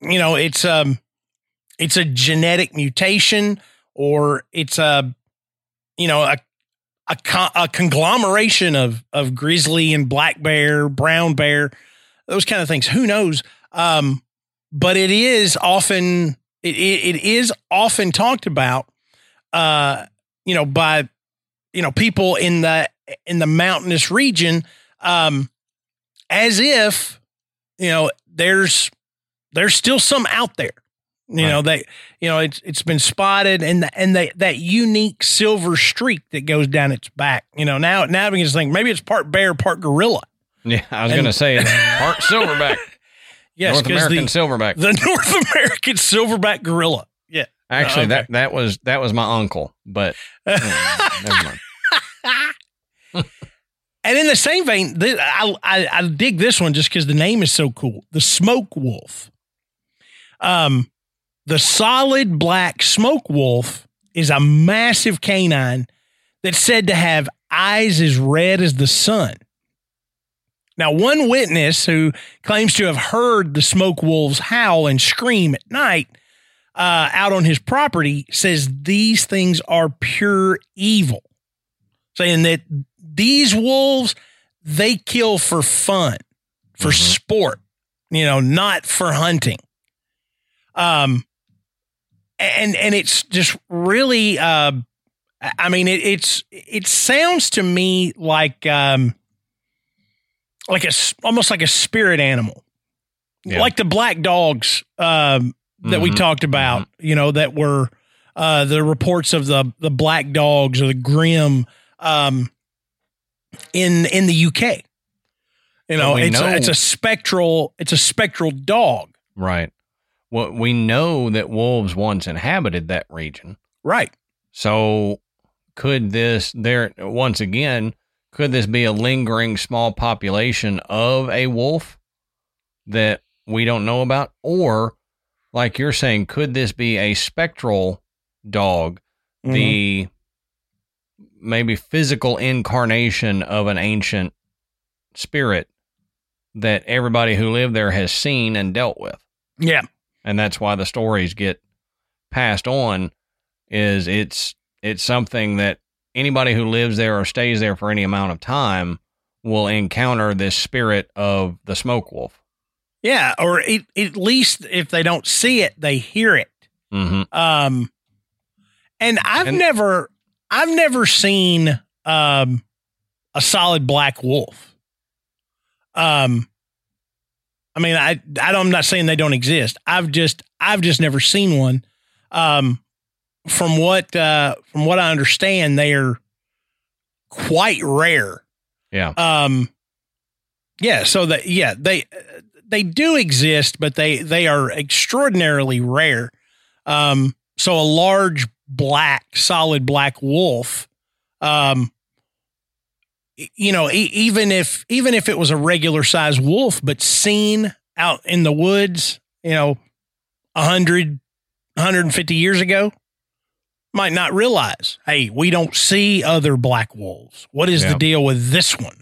B: you know it's um it's a genetic mutation or it's a you know a a, con- a conglomeration of of grizzly and black bear, brown bear, those kind of things. Who knows? Um, but it is often it, it, it is often talked about, uh, you know, by you know people in the in the mountainous region, um, as if you know there's there's still some out there. You right. know, they you know, it's it's been spotted and the, and the, that unique silver streak that goes down its back. You know, now now we can just think maybe it's part bear, part gorilla.
A: Yeah, I was and, gonna say part silverback.
B: Yes,
A: North American
B: the,
A: silverback.
B: The North American silverback gorilla. Yeah.
A: Actually, okay. that that was that was my uncle, but never mind.
B: and in the same vein, I, I, I dig this one just because the name is so cool. The smoke wolf. Um, the solid black smoke wolf is a massive canine that's said to have eyes as red as the sun. Now, one witness who claims to have heard the smoke wolves howl and scream at night uh, out on his property says these things are pure evil, saying that these wolves they kill for fun, for mm-hmm. sport, you know, not for hunting. Um, and and it's just really uh, I mean it, it's it sounds to me like um like a almost like a spirit animal. Yeah. Like the black dogs um that mm-hmm. we talked about, mm-hmm. you know, that were uh the reports of the the black dogs or the grim um in in the UK. You know, it's
A: know-
B: a, it's a spectral it's a spectral dog.
A: Right. Well, we know that wolves once inhabited that region.
B: Right.
A: So could this there once again could this be a lingering small population of a wolf that we don't know about or like you're saying could this be a spectral dog
B: Mm-hmm.
A: the maybe physical incarnation of an ancient spirit that everybody who lived there has seen and dealt with
B: yeah.
A: and that's why the stories get passed on is it's it's something that anybody who lives there or stays there for any amount of time will encounter this spirit of the smoke wolf
B: Yeah, or it, at least if they don't see it, they hear it.
A: mm-hmm.
B: Um, and I've
A: And-
B: never, I've never seen um a solid black wolf. Um, I mean, I, I don't, I'm not saying they don't exist. I've just, I've just never seen one. Um, from what, uh, from what I understand, they are quite rare.
A: yeah
B: Um, yeah. So that yeah they they do exist, but they they are extraordinarily rare. Um, so a large black, solid black wolf. Um, you know, e- even if even if it was a regular size wolf, but seen out in the woods, you know, 100, 150 years ago, might not realize, hey, we don't see other black wolves. What is
A: Yeah.
B: the deal with this one?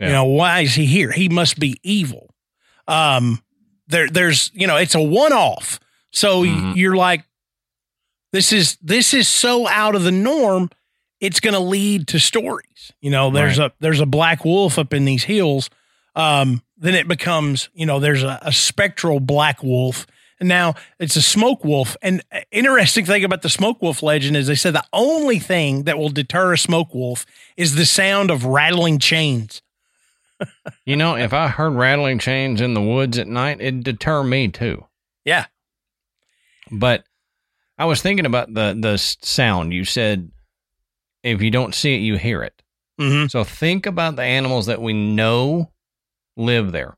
A: Yeah.
B: You know, why is he here? He must be evil. Um, there, there's, you know, it's a one off. So
A: Mhm.
B: you're like, this is this is so out of the norm. It's going to lead to stories. You know, there's a there's a black wolf up in these hills. Um, then it becomes, you know, there's a, a spectral black wolf, and now it's a smoke wolf. And uh, interesting thing about the smoke wolf legend is they said the only thing that will deter a smoke wolf is the sound of rattling chains.
A: You know if i heard rattling chains in the woods at night it'd deter me too
B: Yeah.
A: but i was thinking about the the sound you said if you don't see it you hear it
B: Mm-hmm.
A: So think about the animals that we know live there.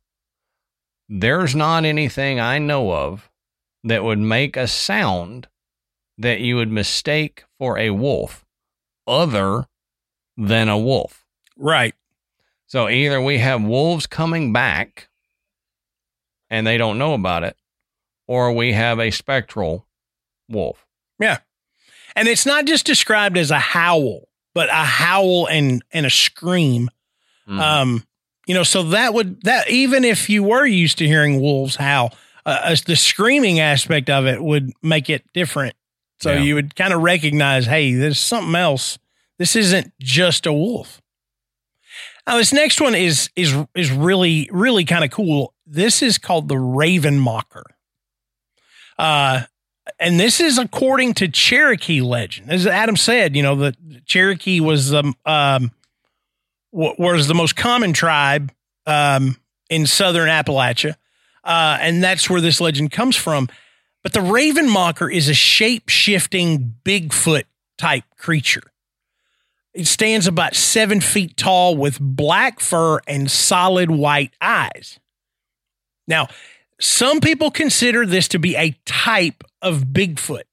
A: There's not anything I know of that would make a sound that you would mistake for a wolf other than a wolf.
B: Right.
A: So either we have wolves coming back and they don't know about it, or we have a spectral wolf. Yeah.
B: And it's not just described as a howl, but a howl and and a scream.
A: Mhm.
B: Um, you know, so that would that even if you were used to hearing wolves howl, uh, as the screaming aspect of it would make it different. So
A: Yeah.
B: you would kind of recognize, hey, there's something else. This isn't just a wolf. Now, this next one is is is really really kind of cool. This is called the Raven Mocker. Uh, and this is according to Cherokee legend. As Adam said, you know, the Cherokee was the um, wa- was the most common tribe um, in southern Appalachia, uh, and that's where this legend comes from. But the Raven Mocker is a shape shifting Bigfoot type creature. It stands about seven feet tall with black fur and solid white eyes. Now, some people consider this to be a type of Bigfoot.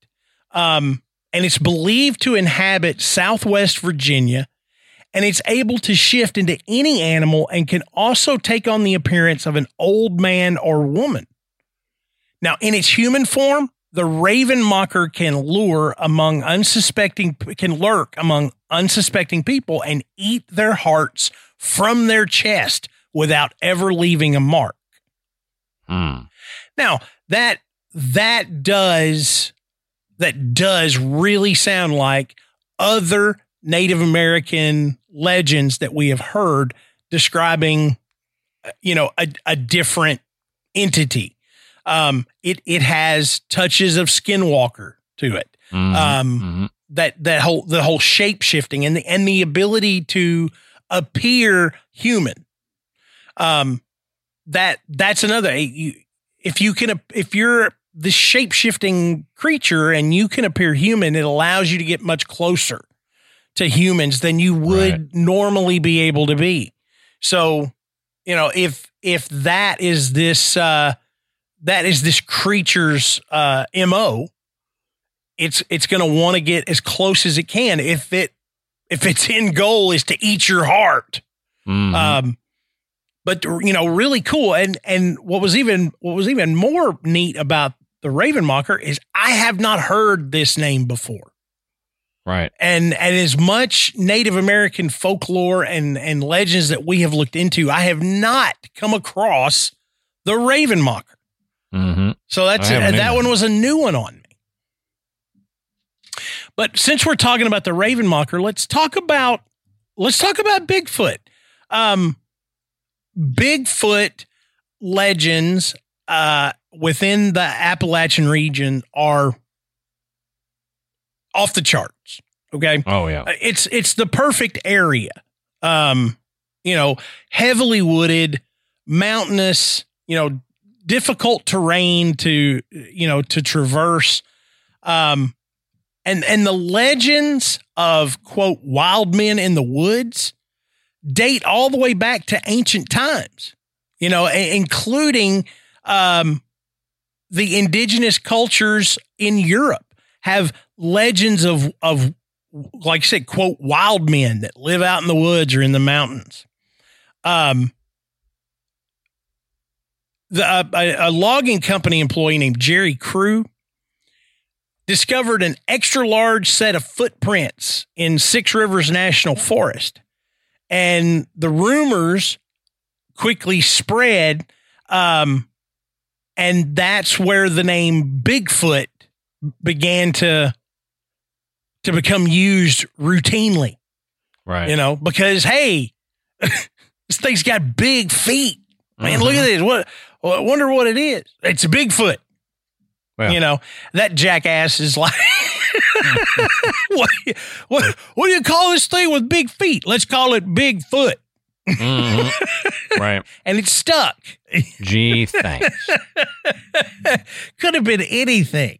B: Um, and it's believed to inhabit southwest Virginia. And it's able to shift into any animal and can also take on the appearance of an old man or woman. Now, in its human form, the raven mocker can lure among unsuspecting, can lurk among unsuspecting people and eat their hearts from their chest without ever leaving a mark.
A: Hmm.
B: Now that that does that does really sound like other Native American legends that we have heard describing, uh, you know, a, a different entity. Um, it it has touches of Skinwalker to it.
A: Mhm.
B: Um,
A: Mhm.
B: that that whole the whole shape shifting and the and the ability to appear human um that that's another you, if you can if you're the shape shifting creature and you can appear human it allows you to get much closer to humans than you would
A: Right.
B: normally be able to be. So, you know, if if that is this uh that is this creature's uh MO, it's it's going to want to get as close as it can if it if its end goal is to eat your heart.
A: Mhm.
B: Um, but you know, really cool. And and what was even what was even more neat about the Ravenmocker is I have not heard this name before.
A: right.
B: And and as much Native American folklore and and legends that we have looked into, I have not come across the Ravenmocker.
A: Hmm
B: So that's
A: I haven't
B: that one was a new one on me. But since we're talking about the Ravenmocker, let's talk about let's talk about Bigfoot. Um, Bigfoot legends uh, within the Appalachian region are off the charts. Okay,
A: Oh yeah.
B: uh, it's it's the perfect area. Um, you know, heavily wooded, mountainous, you know, difficult terrain to you know to traverse. Um, and and the legends of quote wild men in the woods date all the way back to ancient times. You know, a- including um, the indigenous cultures in Europe have legends of of like I said, quote, wild men that live out in the woods or in the mountains. Um, the uh, a, a logging company employee named Jerry Crew discovered an extra large set of footprints in Six Rivers National Forest, and the rumors quickly spread, um, and that's where the name Bigfoot began to to become used routinely,
A: Right.
B: you know, because hey, this thing's got big feet. Man, look
A: Mhm.
B: at this. What I wonder what it is. It's a Bigfoot.
A: Well.
B: You know, that jackass is like what, what what do you call this thing with big feet? Let's call it Bigfoot.
A: Mhm. right.
B: And it's stuck.
A: Gee, thanks.
B: Could have been anything.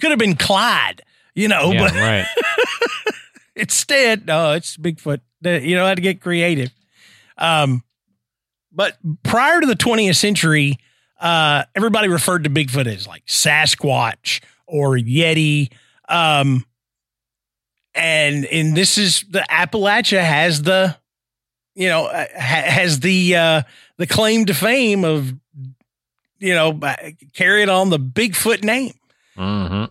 B: Could have been Clyde, you know,
A: yeah,
B: but
A: right.
B: instead, no, it's Bigfoot. You know how to get creative. Um, but prior to the 20th century, uh, everybody referred to Bigfoot as like Sasquatch or Yeti. Um, and and this is the Appalachia has the, you know, uh, ha- has the uh, the claim to fame of, you know, carrying on the Bigfoot name
A: hmm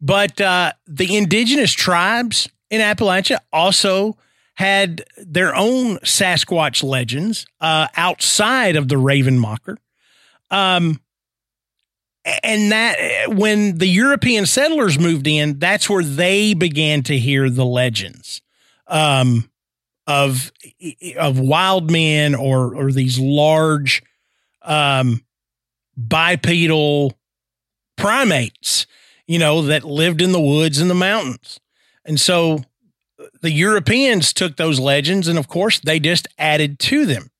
B: but uh, the indigenous tribes in Appalachia also had their own Sasquatch legends uh, outside of the Ravenmocker. Um, and that when the European settlers moved in, that's where they began to hear the legends um, of of wild men or or these large um, bipedal primates you know, that lived in the woods and the mountains. And so the Europeans took those legends and, of course, they just added to them.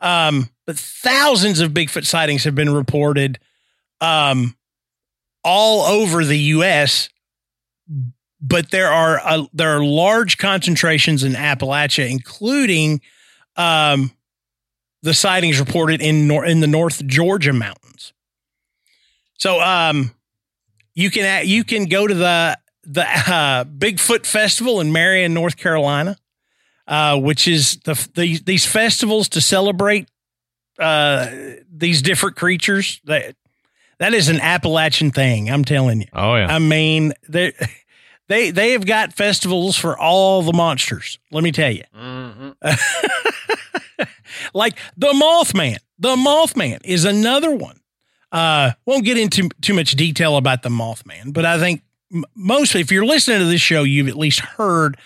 B: Um, but thousands of Bigfoot sightings have been reported um, all over the U.S. But there are uh, there are large concentrations in Appalachia, including um, the sightings reported in nor- in the North Georgia mountains. So, um, you can you can go to the the uh, Bigfoot Festival in Marion, North Carolina, uh, which is the, the these festivals to celebrate uh, these different creatures. That that is an Appalachian thing. I'm telling you.
A: Oh yeah.
B: I mean, they they they have got festivals for all the monsters. Let me tell you
A: hmm
B: like the Mothman. The Mothman is another one. Uh, won't get into too much detail about the Mothman, but I think m- mostly, if you're listening to this show, you've at least heard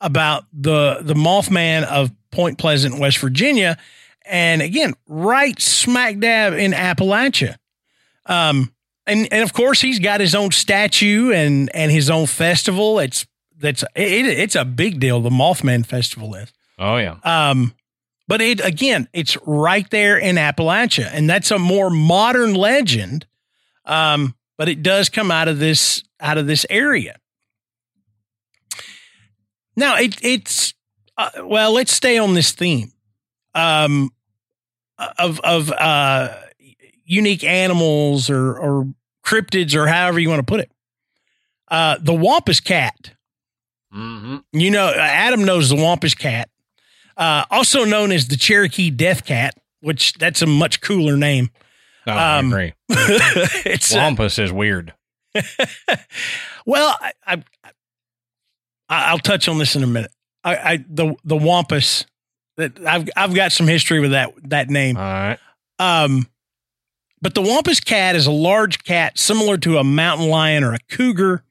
B: about the the Mothman of Point Pleasant, West Virginia, and again, right smack dab in Appalachia. Um, and and of course, he's got his own statue and and his own festival. It's that's it, it's a big deal. The Mothman Festival is.
A: Oh yeah.
B: Um, but it again, it's right there in Appalachia, and that's a more modern legend. Um, but it does come out of this out of this area. Now it, it's uh, well. Let's stay on this theme um, of of uh, unique animals or or cryptids or however you want to put it. Uh, the Wampus cat.
A: Mm-hmm.
B: You know, Adam knows the Wampus cat, uh, also known as the Cherokee Death Cat, which that's a much cooler name.
A: Oh, I
B: Um,
A: agree.
B: it's uh,
A: Wampus is weird.
B: well, I, I, I I'll touch on this in a minute. I, I the the Wampus that I've I've got some history with that that name.
A: All right.
B: Um, but the Wampus cat is a large cat similar to a mountain lion or a cougar.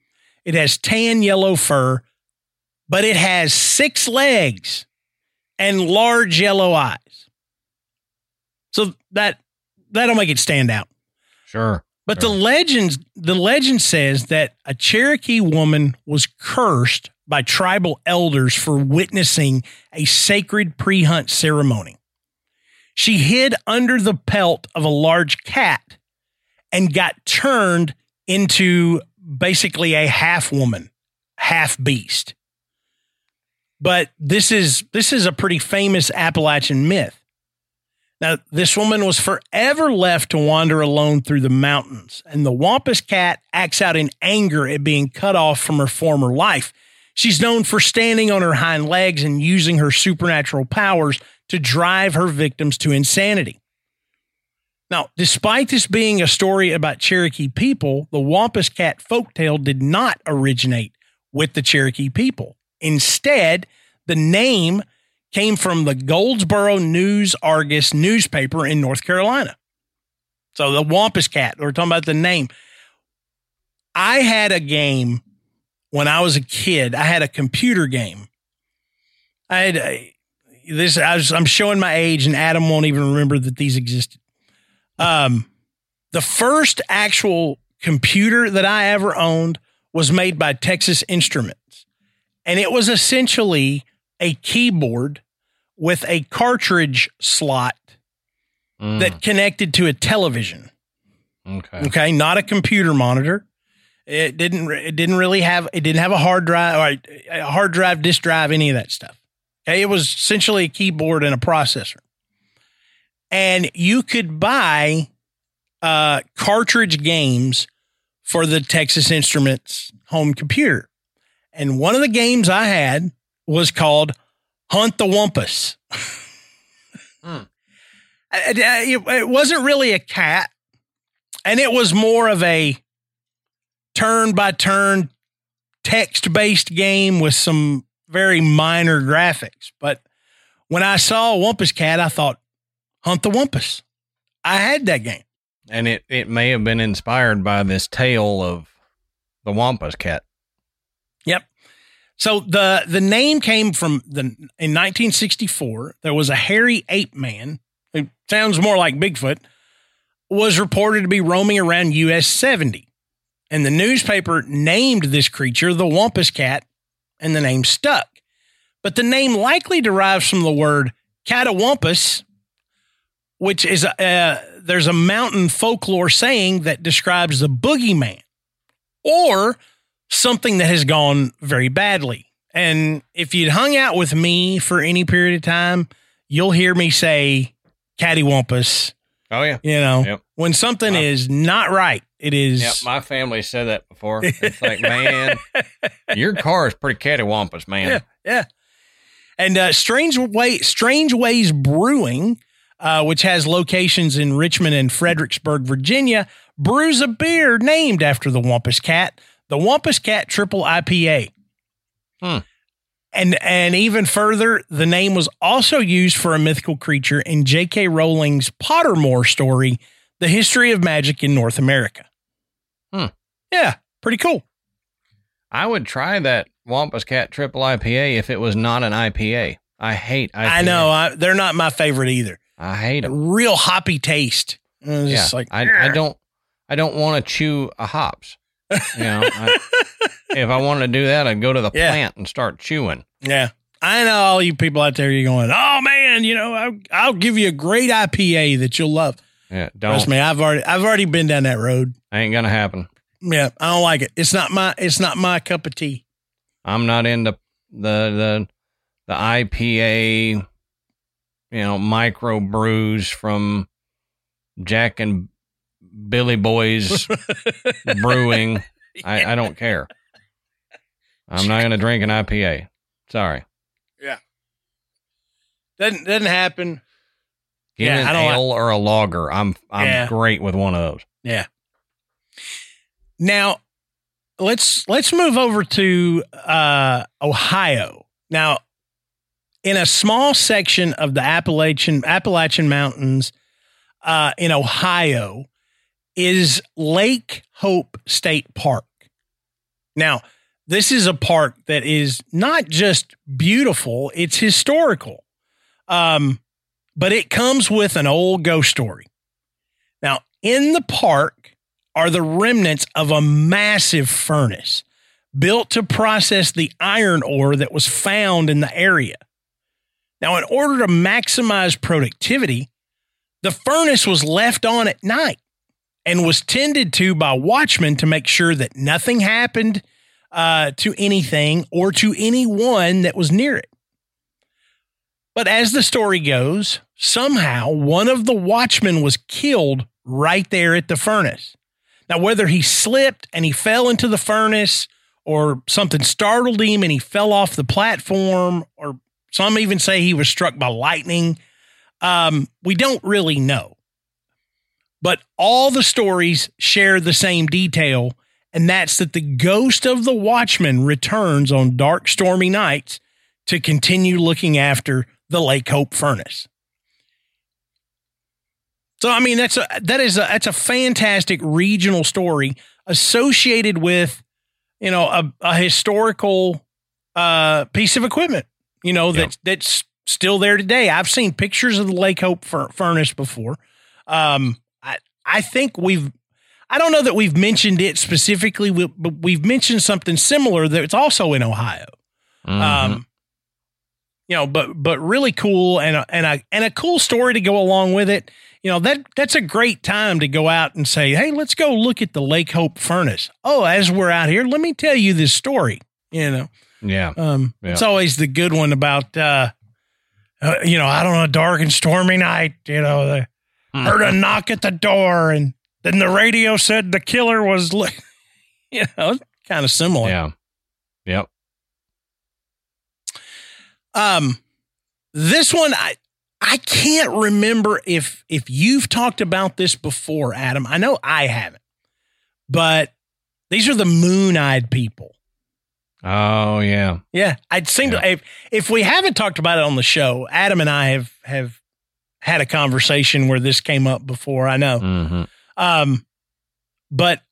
B: It has tan yellow fur, but it has six legs and large yellow eyes. So that that'll make it stand out.
A: Sure.
B: But
A: Sure.
B: the legend the legend says that a Cherokee woman was cursed by tribal elders for witnessing a sacred pre-hunt ceremony. She hid under the pelt of a large cat and got turned into basically a half woman, half beast. But this is this is a pretty famous Appalachian myth. Now, this woman was forever left to wander alone through the mountains, and the Wampus cat acts out in anger at being cut off from her former life. She's known for standing on her hind legs and using her supernatural powers to drive her victims to insanity. Now, despite this being a story about Cherokee people, the Wampus cat folktale did not originate with the Cherokee people. Instead, the name came from the Goldsboro News Argus newspaper in North Carolina. So the Wampus Cat, we're talking about the name. I had a game when I was a kid. I had a computer game. I had a, this. I was, I'm showing my age, and Adam won't even remember that these existed. Um, the first actual computer that I ever owned was made by Texas Instruments, and it was essentially a keyboard with a cartridge slot
A: Mm,
B: that connected to a television.
A: okay.
B: Okay, not a computer monitor. It didn't. It didn't really have. It didn't have a hard drive or a hard drive, disk drive, any of that stuff. Okay, it was essentially a keyboard and a processor, and you could buy uh, cartridge games for the Texas Instruments home computer. And one of the games I had was called Hunt the Wumpus.
A: Hmm.
B: It, it- wasn't really a cat, and it was more of a turn by turn text based game with some very minor graphics. But when I saw Wumpus cat, I thought, Hunt the Wumpus. I had that game.
A: And it, it may have been inspired by this tale of the Wampus cat.
B: Yep. So the the name came from the in 1964. There was a hairy ape man who sounds more like Bigfoot was reported to be roaming around US 70, and the newspaper named this creature the Wampus cat, and the name stuck. But the name likely derives from the word catawampus, which is a, there's a mountain folklore saying that describes the boogeyman, or something that has gone very badly. And if you'd hung out with me for any period of time, you'll hear me say cattywampus.
A: Oh, yeah.
B: You know,
A: Yep.
B: when something is not right, it is.
A: Yep. My family said that before. It's like, man, your car is pretty cattywampus, man.
B: Yeah, yeah. And uh, Strange Way, Strange Ways Brewing, uh, which has locations in Richmond and Fredericksburg, Virginia, brews a beer named after the Wampus Cat, the Wampus Cat Triple IPA.
A: Hmm.
B: And and even further, the name was also used for a mythical creature in J.K. Rowling's Pottermore story, The History of Magic in North America.
A: Hmm.
B: Yeah, pretty cool.
A: I would try that Wampus Cat Triple IPA if it was not an IPA. I hate IPA.
B: I know I, they're not my favorite either.
A: I hate them.
B: real hoppy taste.
A: Yeah.
B: just like
A: I, I don't I don't want to chew a hops. You know, I, if I wanted to do that, I'd go to the
B: Yeah.
A: plant and start chewing.
B: Yeah. I know all you people out there, you're going, oh man, you know, I'll, I'll give you a great IPA that you'll love.
A: Yeah, don't.
B: Trust me, I've already, I've already been down that road.
A: Ain't gonna happen.
B: Yeah, I don't like it. It's not my, it's not my cup of tea.
A: I'm not into the the the IPA, you know, micro brews from Jack and Billy Boys Brewing. I, I don't care. I'm not going to drink an IPA. Sorry. Yeah.
B: Doesn't doesn't happen.
A: Give
B: Yeah,
A: me
B: I
A: an
B: don't like-
A: ale or a lager. I'm I'm
B: Yeah.
A: great with one of those.
B: Yeah. Now, let's let's move over to uh, Ohio. Now, in a small section of the Appalachian Appalachian Mountains uh, in Ohio is Lake Hope State Park. Now, this is a park that is not just beautiful; it's historical. Um, but it comes with an old ghost story. Now, in the park are the remnants of a massive furnace built to process the iron ore that was found in the area. Now, in order to maximize productivity, the furnace was left on at night and was tended to by watchmen to make sure that nothing happened uh, to anything or to anyone that was near it. But as the story goes, somehow one of the watchmen was killed right there at the furnace. Now, whether he slipped and he fell into the furnace or something startled him and he fell off the platform, or some even say he was struck by lightning, um, we don't really know. But all the stories share the same detail, and that's that the ghost of the watchman returns on dark, stormy nights to continue looking after the Lake Hope furnace. So I mean that's a that is a that's a fantastic regional story associated with you know a, a historical uh piece of equipment you know
A: Yeah.
B: that's that's still there today. I've seen pictures of the Lake Hope fur- furnace before. Um I think we've I don't know that we've mentioned it specifically, but we've mentioned something similar that's also in Ohio.
A: Mhm.
B: Um, you know, but but really cool and a, and a and a cool story to go along with it. You know that that's a great time to go out and say, hey, let's go look at the Lake Hope furnace. Oh, as we're out here, let me tell you this story. You know,
A: yeah.
B: um,
A: Yeah.
B: it's always the good one about uh, uh, you know, I don't know, a dark and stormy night. You know, they heard a knock at the door, and then the radio said the killer was, li- you know, kind of similar.
A: Yeah. Yep.
B: Um, this one I I can't remember if if you've talked about this before, Adam. I know I haven't, but these are the moon-eyed people.
A: Oh yeah.
B: Yeah, I'd seem to if if we haven't talked about it on the show, Adam and I have have had a conversation where this came up before. I know.
A: hmm
B: Um, but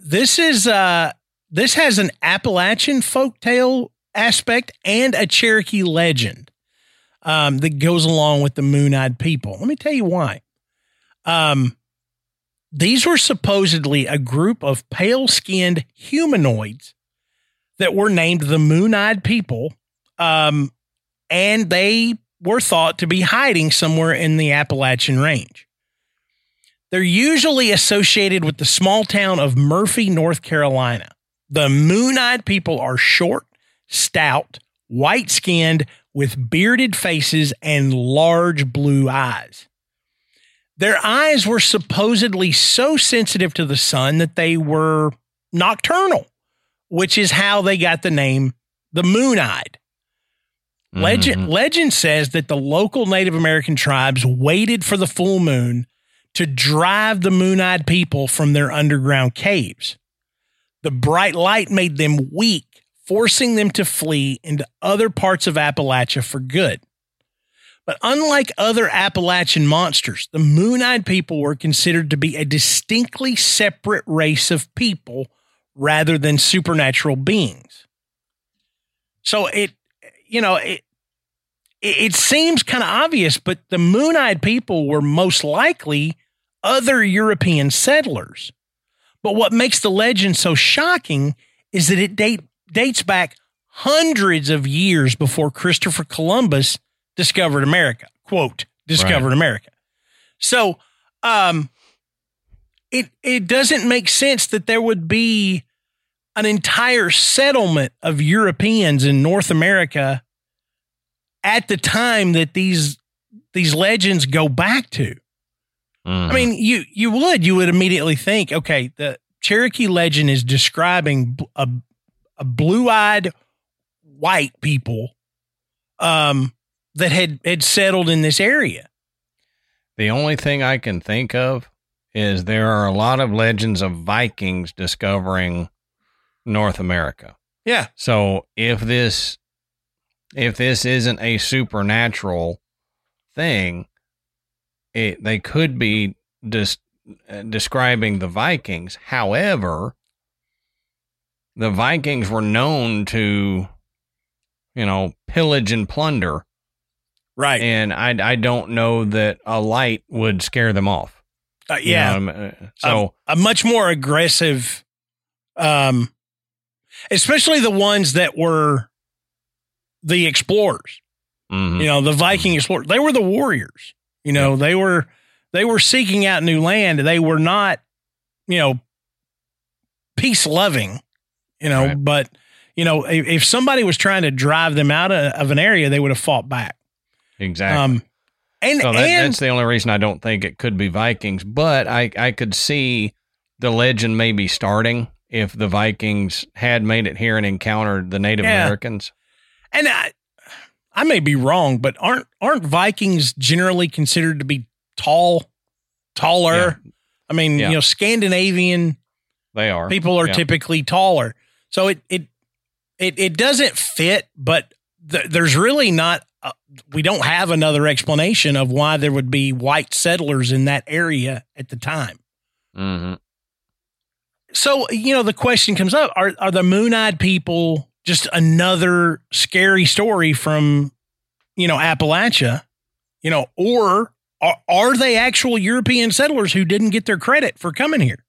B: this is uh this has an Appalachian folktale aspect and a Cherokee legend um, that goes along with the moon-eyed people. Let me tell you why. Um, these were supposedly a group of pale-skinned humanoids that were named the moon-eyed people, um, and they were thought to be hiding somewhere in the Appalachian Range. They're usually associated with the small town of Murphy, North Carolina. The moon eyed people are short, stout, white skinned, with bearded faces and large blue eyes. Their eyes were supposedly so sensitive to the sun that they were nocturnal, which is how they got the name the moon eyed. Legend,
A: Mhm.
B: legend says that the local Native American tribes waited for the full moon to drive the moon eyed people from their underground caves. The bright light made them weak, forcing them to flee into other parts of Appalachia for good. But unlike other Appalachian monsters, the moon eyed people were considered to be a distinctly separate race of people rather than supernatural beings. So it, you know, it, it seems kind of obvious, but the moon eyed people were most likely other European settlers. But what makes the legend so shocking is that it date, dates back hundreds of years before Christopher Columbus discovered America. Quote, discovered America. So um it it doesn't make sense that there would be an entire settlement of Europeans in North America at the time that these these legends go back to.
A: Mhm.
B: I mean, you you would you would immediately think, okay, the Cherokee legend is describing a, a blue-eyed white people um that had had settled in this area.
A: the only thing I can think of is there are a lot of legends of Vikings discovering North America.
B: Yeah.
A: So if this if this isn't a supernatural thing, it they could be just uh, describing the Vikings. However, the Vikings were known to, you know, pillage and plunder,
B: Right.
A: and I I don't know that a light would scare them off.
B: Uh,
A: You
B: yeah.
A: know, um, uh, so
B: a much more aggressive um especially the ones that were the explorers
A: mhm.
B: you know the viking explorers they were the warriors you know they were they were seeking out new land they were not you know peace loving you know
A: Right.
B: but you know if, if somebody was trying to drive them out of, of an area they would have fought back
A: exactly.
B: um and
A: So that,
B: and
A: that's the only reason I don't think it could be Vikings, but I, I could see the legend maybe starting if the Vikings had made it here and encountered the Native
B: Yeah.
A: Americans.
B: and I, I may be wrong, but aren't aren't Vikings generally considered to be tall, taller? I mean,
A: Yeah.
B: you know, Scandinavian
A: They are.
B: people are
A: Yeah.
B: typically taller, so it it it it doesn't fit. But th- there's really not. Uh, we don't have another explanation of why there would be white settlers in that area at the time.
A: hmm
B: So, you know, the question comes up are, are the moon eyed people just another scary story from, you know, Appalachia? You know, or are, are they actual European settlers who didn't get their credit for coming here?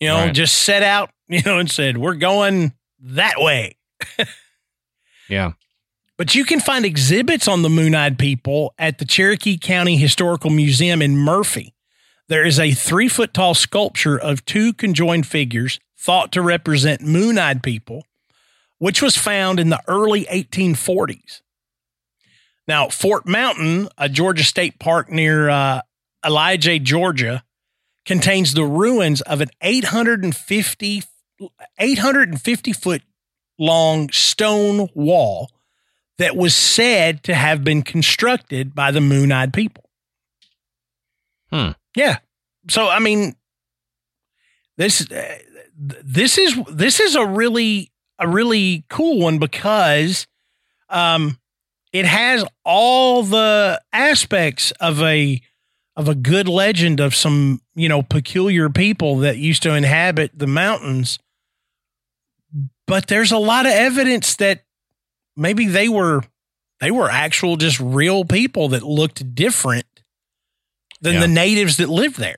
B: You know,
A: Right.
B: just set out, you know, and said, we're going that way.
A: Yeah.
B: But you can find exhibits on the moon eyed people at the Cherokee County Historical Museum in Murphy. There is a three foot tall sculpture of two conjoined figures thought to represent moon eyed people, which was found in the early 1840s. Now, Fort Mountain, a Georgia state park near uh, Ellijay, Georgia, contains the ruins of an 850, 850 foot long stone wall that was said to have been constructed by the moon eyed people.
A: Hmm.
B: Yeah. So, I mean, this, uh, this is, this is a really, a really cool one because, um, it has all the aspects of a, of a good legend of some, you know, peculiar people that used to inhabit the mountains. But there's a lot of evidence that maybe they were they were actual just real people that looked different than
A: Yeah.
B: the natives that lived there.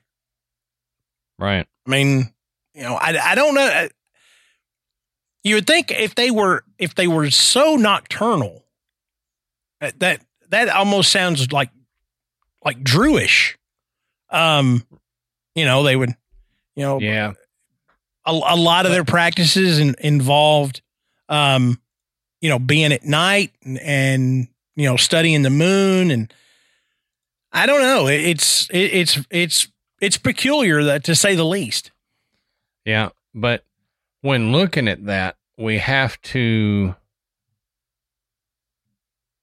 A: Right.
B: I mean, you know, I, I don't know. You would think if they were if they were so nocturnal, that that, that almost sounds like like Druish. Um, you know, they would, you know,
A: Yeah.
B: a, a lot of their practices in, involved, um, you know, being at night and, and you know studying the moon and I don't know. It's it, it's it's it's peculiar that to say the least.
A: Yeah. But when looking at that, we have to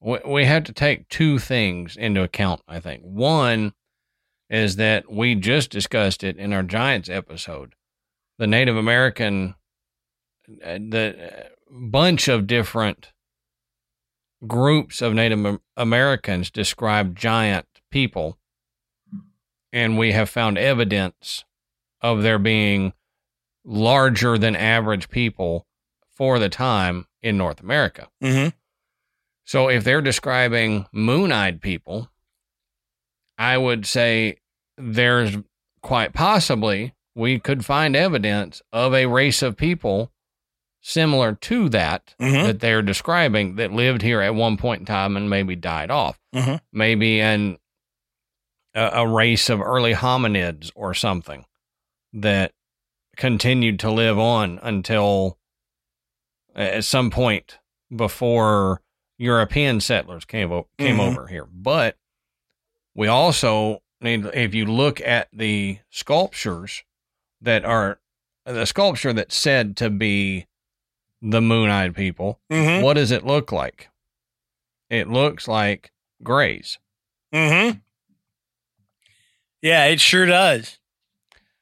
A: we have to take two things into account, I think. One is that we just discussed it in our Giants episode. The Native American uh, the uh, bunch of different groups of Native Americans describe giant people and we have found evidence of there being larger than average people for the time in North America.
B: Mm-hmm.
A: So if they're describing moon-eyed people, I would say there's quite possibly we could find evidence of a race of people similar to that
B: Mhm.
A: that they're describing that lived here at one point in time and maybe died off.
B: Mhm.
A: Maybe an a, a race of early hominids or something that continued to live on until at some point before European settlers came o- came
B: Mhm.
A: over here. But we also need if you look at the sculptures that are the sculpture that's said to be the moon-eyed people,
B: Mm-hmm.
A: what does it look like? It looks like grays.
B: Mm-hmm. Yeah, it sure does.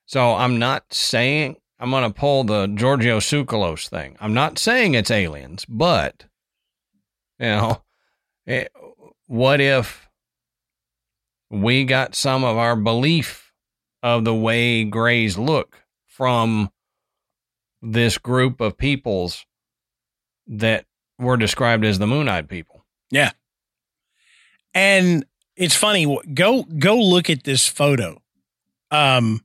A: So I'm not saying I'm going to pull the Giorgio Tsoukalos thing. I'm not saying it's aliens, but you know, it, what if we got some of our belief of the way grays look from this group of peoples that were described as the moon-eyed people? Yeah.
B: And it's funny. Go go look at this photo, um,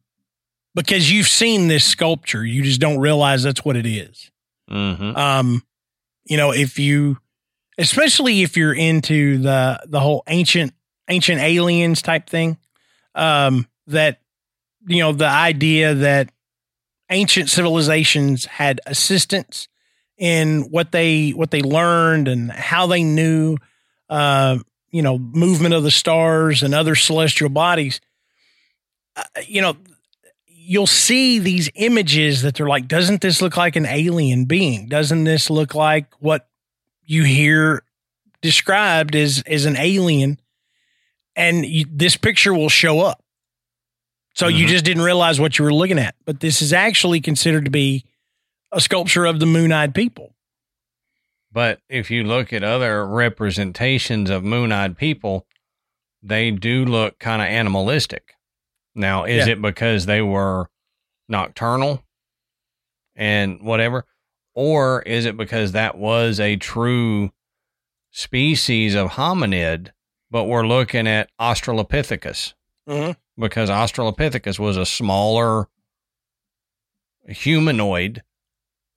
B: because you've seen this sculpture. You just don't realize that's what it is.
A: Mm-hmm.
B: Um, you know, if you, especially if you're into the the whole ancient ancient aliens type thing, um, that you know the idea that ancient civilizations had assistance in what they what they learned and how they knew uh you know movement of the stars and other celestial bodies uh, you know you'll see these images that they're like doesn't this look like an alien being? Doesn't this look like what you hear described as as an alien? And you, this picture will show up. So you
A: Mhm.
B: just didn't realize what you were looking at. But this is actually considered to be a sculpture of the moon-eyed people
A: But if you look at other representations of moon eyed people, they do look kind of animalistic. Now, is
B: Yeah.
A: it because they were nocturnal and whatever? Or is it because that was a true species of hominid, but we're looking at Australopithecus?
B: mm-hmm.
A: because Australopithecus was a smaller humanoid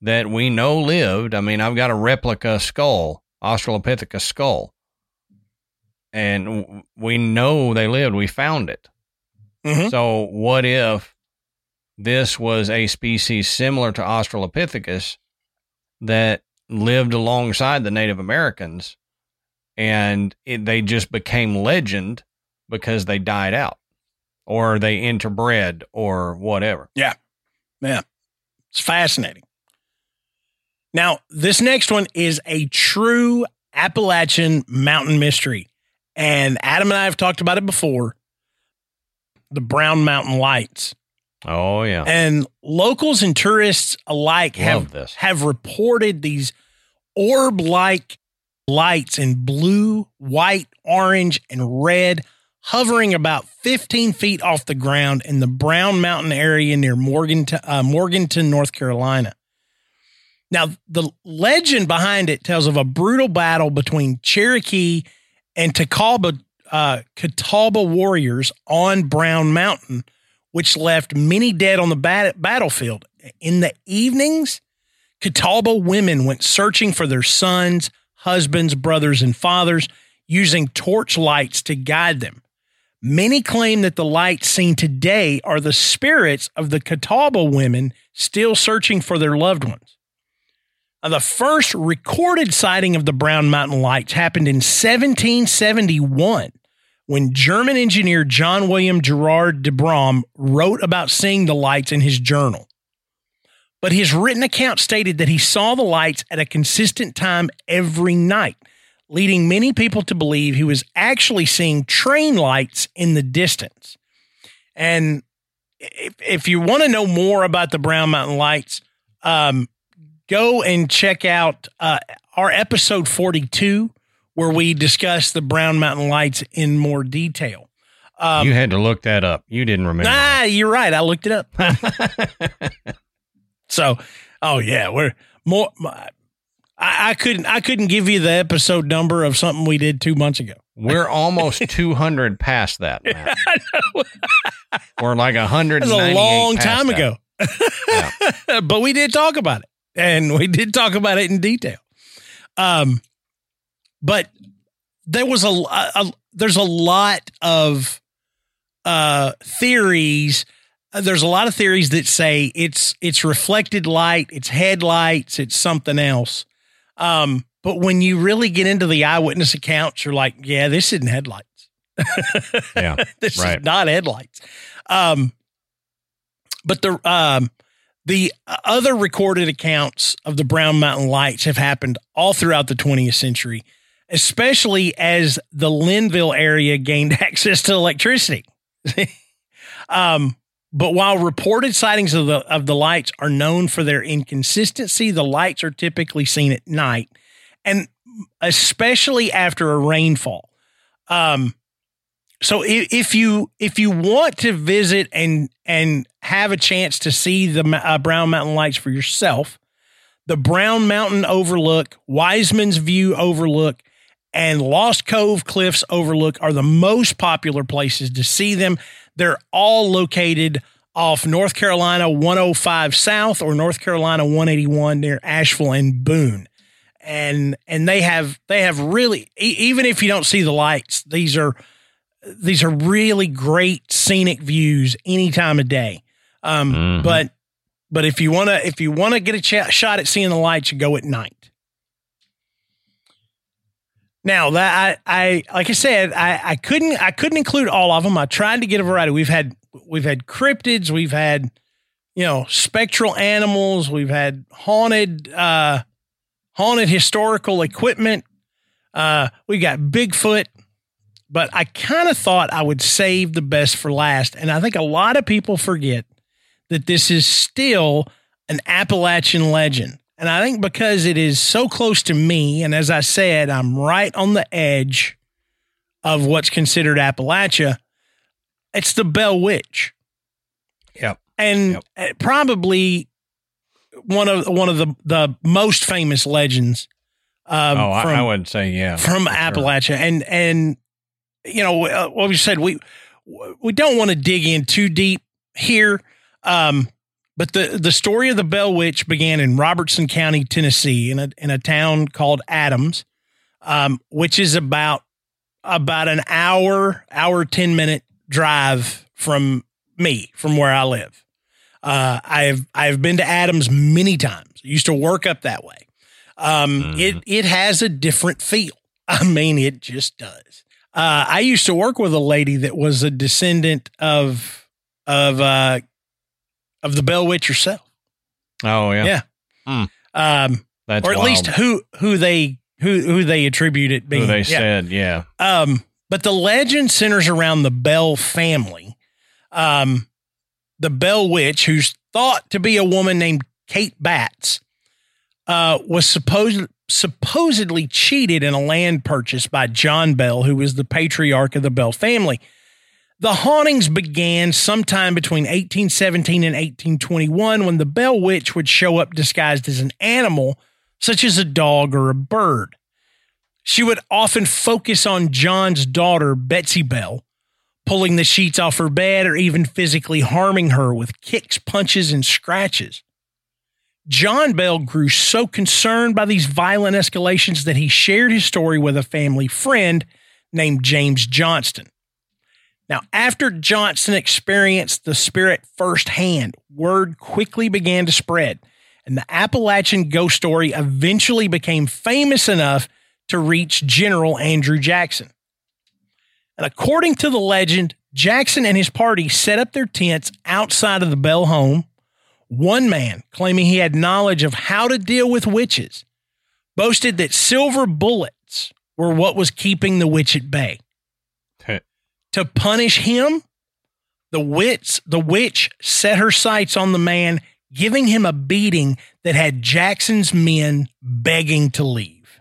A: that we know lived. I mean, I've got a replica skull, Australopithecus skull, and we know they lived. We found it.
B: Mhm.
A: So, what if this was a species similar to Australopithecus that lived alongside the Native Americans and it, they just became legend because they died out or they interbred or whatever? Yeah. Yeah.
B: It's fascinating. Now, this next one is a true Appalachian mountain mystery. And Adam and I have talked about it before the Brown Mountain Lights.
A: Oh, yeah.
B: And locals and tourists alike have, have reported these orb like lights in blue, white, orange, and red hovering about 15 feet off the ground in the Brown Mountain area near Morganton, uh, Morganton, North Carolina. Now, the legend behind it tells of a brutal battle between Cherokee and Catawba, uh, Catawba warriors on Brown Mountain, which left many dead on the bat- battlefield. In the evenings, Catawba women went searching for their sons, husbands, brothers, and fathers using torch lights to guide them. Many claim that the lights seen today are the spirits of the Catawba women still searching for their loved ones. Now, the first recorded sighting of the Brown Mountain Lights happened in 1771 when German engineer John William Gerard de Brahm wrote about seeing the lights in his journal. But his written account stated that he saw the lights at a consistent time every night, leading many people to believe he was actually seeing train lights in the distance. And if, if you want to know more about the Brown Mountain Lights, um, go and check out uh, our episode 42, where we discuss the Brown Mountain Lights in more detail. Um,
A: you had to look that up. You didn't remember.
B: ah, you're right. I looked it up. So, oh yeah, we're more. I, I couldn't. I couldn't give you the episode number of something we did two months ago.
A: We're almost 200 past that. Matt. We're like 100.
B: That's a long time ago. but we did talk about it, and we did talk about it in detail. Um, but there was a, a, there's a lot of uh theories there's a lot of theories that say it's it's reflected light, it's headlights, it's something else. Um, but when you really get into the eyewitness accounts, you're like, yeah, this isn't headlights.
A: Yeah,
B: this
A: right.
B: is not headlights. Um, but the um, the other recorded accounts of the Brown Mountain Lights have happened all throughout the 20th century, especially as the Linville area gained access to electricity. um, but while reported sightings of the of the lights are known for their inconsistency, the lights are typically seen at night, and especially after a rainfall. Um, so if, you if you want to visit and and have a chance to see the uh, Brown Mountain Lights for yourself, the Brown Mountain Overlook, Wiseman's View Overlook, and Lost Cove Cliffs Overlook are the most popular places to see them. They're all located off North Carolina 105 South or North Carolina 181 near Asheville and Boone. And and they have they have really even if you don't see the lights, these are these are really great scenic views any time of day. Um,
A: Mhm.
B: but but if you want to if you want to get a ch- shot at seeing the lights, you go at night. Now that I, I like I said, I, I couldn't I couldn't include all of them. I tried to get a variety. We've had we've had cryptids, we've had you know spectral animals, we've had haunted uh, haunted historical equipment. Uh, we got Bigfoot, but I kind of thought I would save the best for last, and I think a lot of people forget that this is still an Appalachian legend. And I think because it is so close to me, and as I said, I'm right on the edge of what's considered Appalachia, it's the Bell Witch.
A: Yep.
B: And
A: Yep.
B: uh, probably one of one of the, the most famous legends um,
A: oh, I,
B: from,
A: I would say yeah.
B: from
A: for sure.
B: Appalachia. And and you know uh, what we said we we don't want to dig in too deep here. Um, but the the story of the Bell Witch began in Robertson County, Tennessee, in a in a town called Adams, um, which is about about an hour hour ten minute drive from me from where I live. Uh, I've I've been to Adams many times. I used to work up that way. Um,
A: Mhm.
B: It it has a different feel. I mean, it just does. Uh, I used to work with a lady that was a descendant of of uh, of the Bell Witch herself.
A: Oh yeah.
B: Yeah.
A: Hmm.
B: Um,
A: That's
B: or at
A: wild.
B: least who who they who who they attribute it being.
A: who they
B: Yeah.
A: said yeah.
B: Um, but the legend centers around the Bell family. Um, the Bell Witch, who's thought to be a woman named Kate Batts, uh, was supposed supposedly cheated in a land purchase by John Bell, who was the patriarch of the Bell family. The hauntings began sometime between 1817 and 1821 when the Bell Witch would show up disguised as an animal, such as a dog or a bird. She would often focus on John's daughter, Betsy Bell, pulling the sheets off her bed or even physically harming her with kicks, punches, and scratches. John Bell grew so concerned by these violent escalations that he shared his story with a family friend named James Johnston. Now, after Johnston experienced the spirit firsthand, word quickly began to spread, and the Appalachian ghost story eventually became famous enough to reach General Andrew Jackson. And according to the legend, Jackson and his party set up their tents outside of the Bell home. One man, claiming he had knowledge of how to deal with witches, boasted that silver bullets were what was keeping the witch at bay. to punish him, the witch, the witch set her sights on the man, giving him a beating that had Jackson's men begging to leave.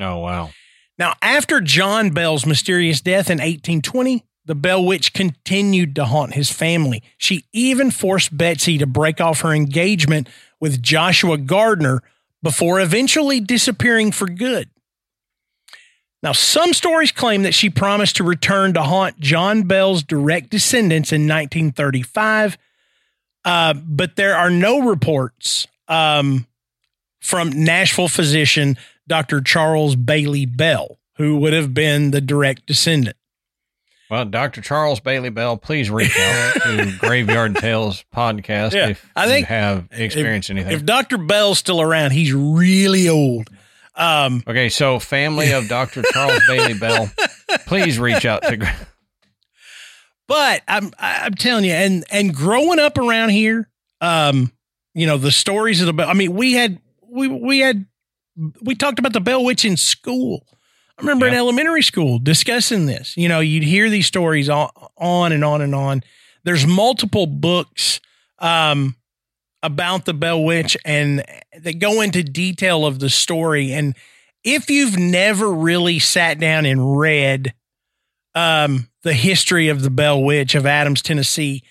A: Oh wow.
B: Now, after John Bell's mysterious death in 1820, the Bell Witch continued to haunt his family. She even forced Betsy to break off her engagement with Joshua Gardner before eventually disappearing for good. Now, some stories claim that she promised to return to haunt John Bell's direct descendants in 1935, uh, but there are no reports um, from Nashville physician Dr. Charles Bailey Bell, who would have been the direct descendant.
A: Well, Dr. Charles Bailey Bell, please reach out to Graveyard Tales podcast
B: Yeah,
A: if
B: I think
A: you have experienced anything.
B: If Dr. Bell's still around, he's really old. Um,
A: okay, so family of Dr. Charles Bailey Bell, please reach out to. Gra-
B: but I'm I'm telling you, and and growing up around here, um, you know, the stories of the Bell. I mean, we had we we had we talked about the Bell Witch in school. I remember in elementary school discussing this. You know, you'd hear these stories on, on and on and on. There's multiple books um, about the Bell Witch and that go into detail of the story. And if you've never really sat down and read um, the history of the Bell Witch of Adams, Tennessee,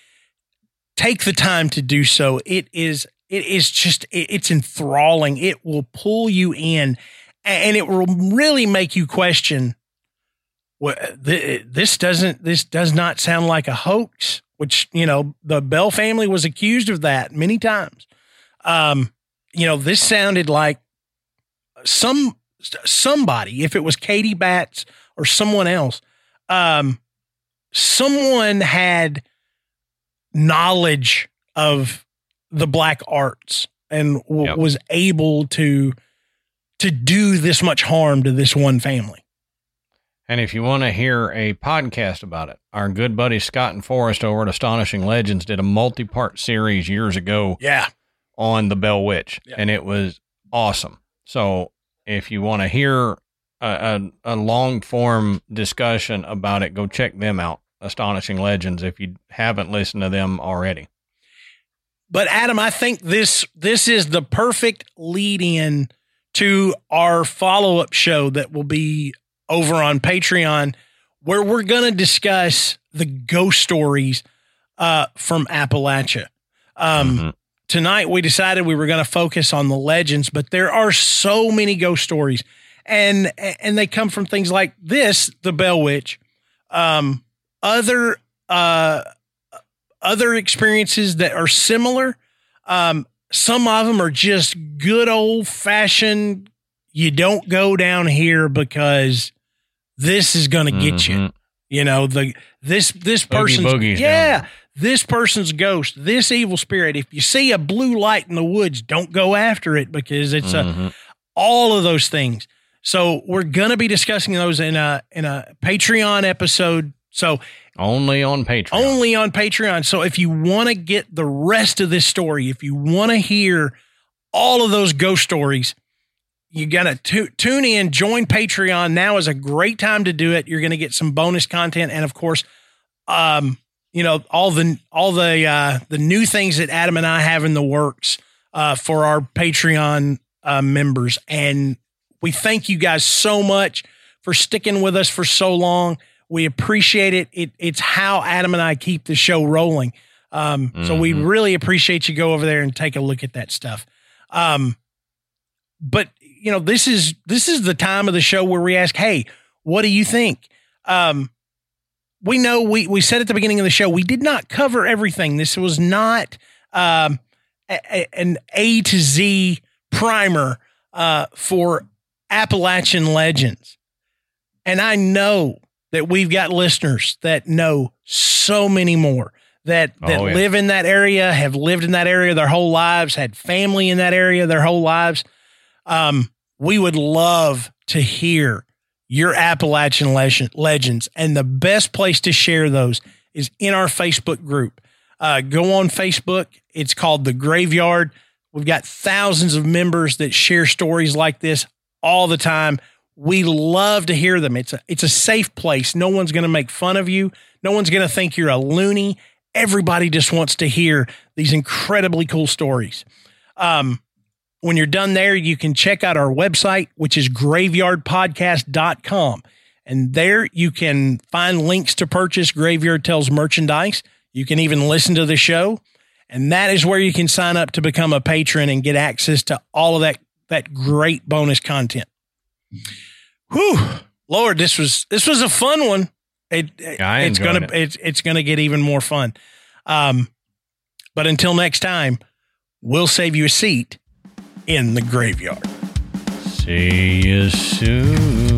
B: take the time to do so. It is it is just it- it's enthralling. It will pull you in, and it will really make you question. Well, th- this doesn't this does not sound like a hoax. Which you know the Bell family was accused of that many times. Um, you know this sounded like some somebody, if it was Katie Batts or someone else, um, someone had knowledge of the black arts and w-
A: Yep.
B: was able to to do this much harm to this one family.
A: and if you want to hear a podcast about it, our good buddy Scott and Forrest over at Astonishing Legends did a multi part series years ago
B: Yeah.
A: on the Bell Witch,
B: Yeah.
A: and it was awesome. So if you want to hear a, a, a long form discussion about it, go check them out. Astonishing Legends, if you haven't listened to them already.
B: But Adam, I think this this is the perfect lead in to our follow up show that will be over on Patreon, where we're going to discuss the ghost stories uh, from Appalachia. Um,
A: Mhm.
B: Tonight, we decided we were going to focus on the legends, but there are so many ghost stories, and and they come from things like this, the Bell Witch, um, other uh, other experiences that are similar. Um, some of them are just good old fashioned. You don't go down here because this is going to get you.
A: Mhm.
B: You know the this this person's yeah this person's ghost this evil spirit. If you see a blue light in the woods, don't go after it because it's a
A: Mhm.
B: all of those things. So we're gonna be discussing those in a in a Patreon episode. So
A: only on Patreon.
B: only on Patreon. So if you want to get the rest of this story, if you want to hear all of those ghost stories, you got to tu- tune in, join Patreon. Now is a great time to do it. You're going to get some bonus content and of course um you know all the all the uh the new things that Adam and I have in the works uh for our Patreon uh members and we thank you guys so much for sticking with us for so long. We appreciate it. It it's how Adam and I keep the show rolling. Um, So we
A: Mhm.
B: really appreciate you go over there and take a look at that stuff. Um, but you know this is this is the time of the show where we ask, hey, what do you think? Um, we know we we said at the beginning of the show we did not cover everything. This was not um, a, a- an A to Z primer uh, for Appalachian legends. And I know that we've got listeners that know so many more that that
A: Oh, yeah.
B: live in that area, have lived in that area their whole lives, had family in that area their whole lives. Um, we would love to hear your Appalachian legend, legends, and the best place to share those is in our Facebook group. Uh, go on Facebook. It's called the Graveyard. We've got thousands of members that share stories like this all the time. We love to hear them. It's a it's a safe place. No one's going to make fun of you. No one's going to think you're a loony. Everybody just wants to hear these incredibly cool stories. Um, when you're done there, you can check out our website, which is graveyardpodcast.com. And there you can find links to purchase Graveyard Tales merchandise. You can even listen to the show. And that is where you can sign up to become a patron and get access to all of that, that great bonus content. Whew. Lord, this was this was a fun one. It,
A: Yeah, I
B: it's gonna it's it's gonna get even more fun. Um, but until next time, we'll save you a seat in the graveyard.
A: See you soon.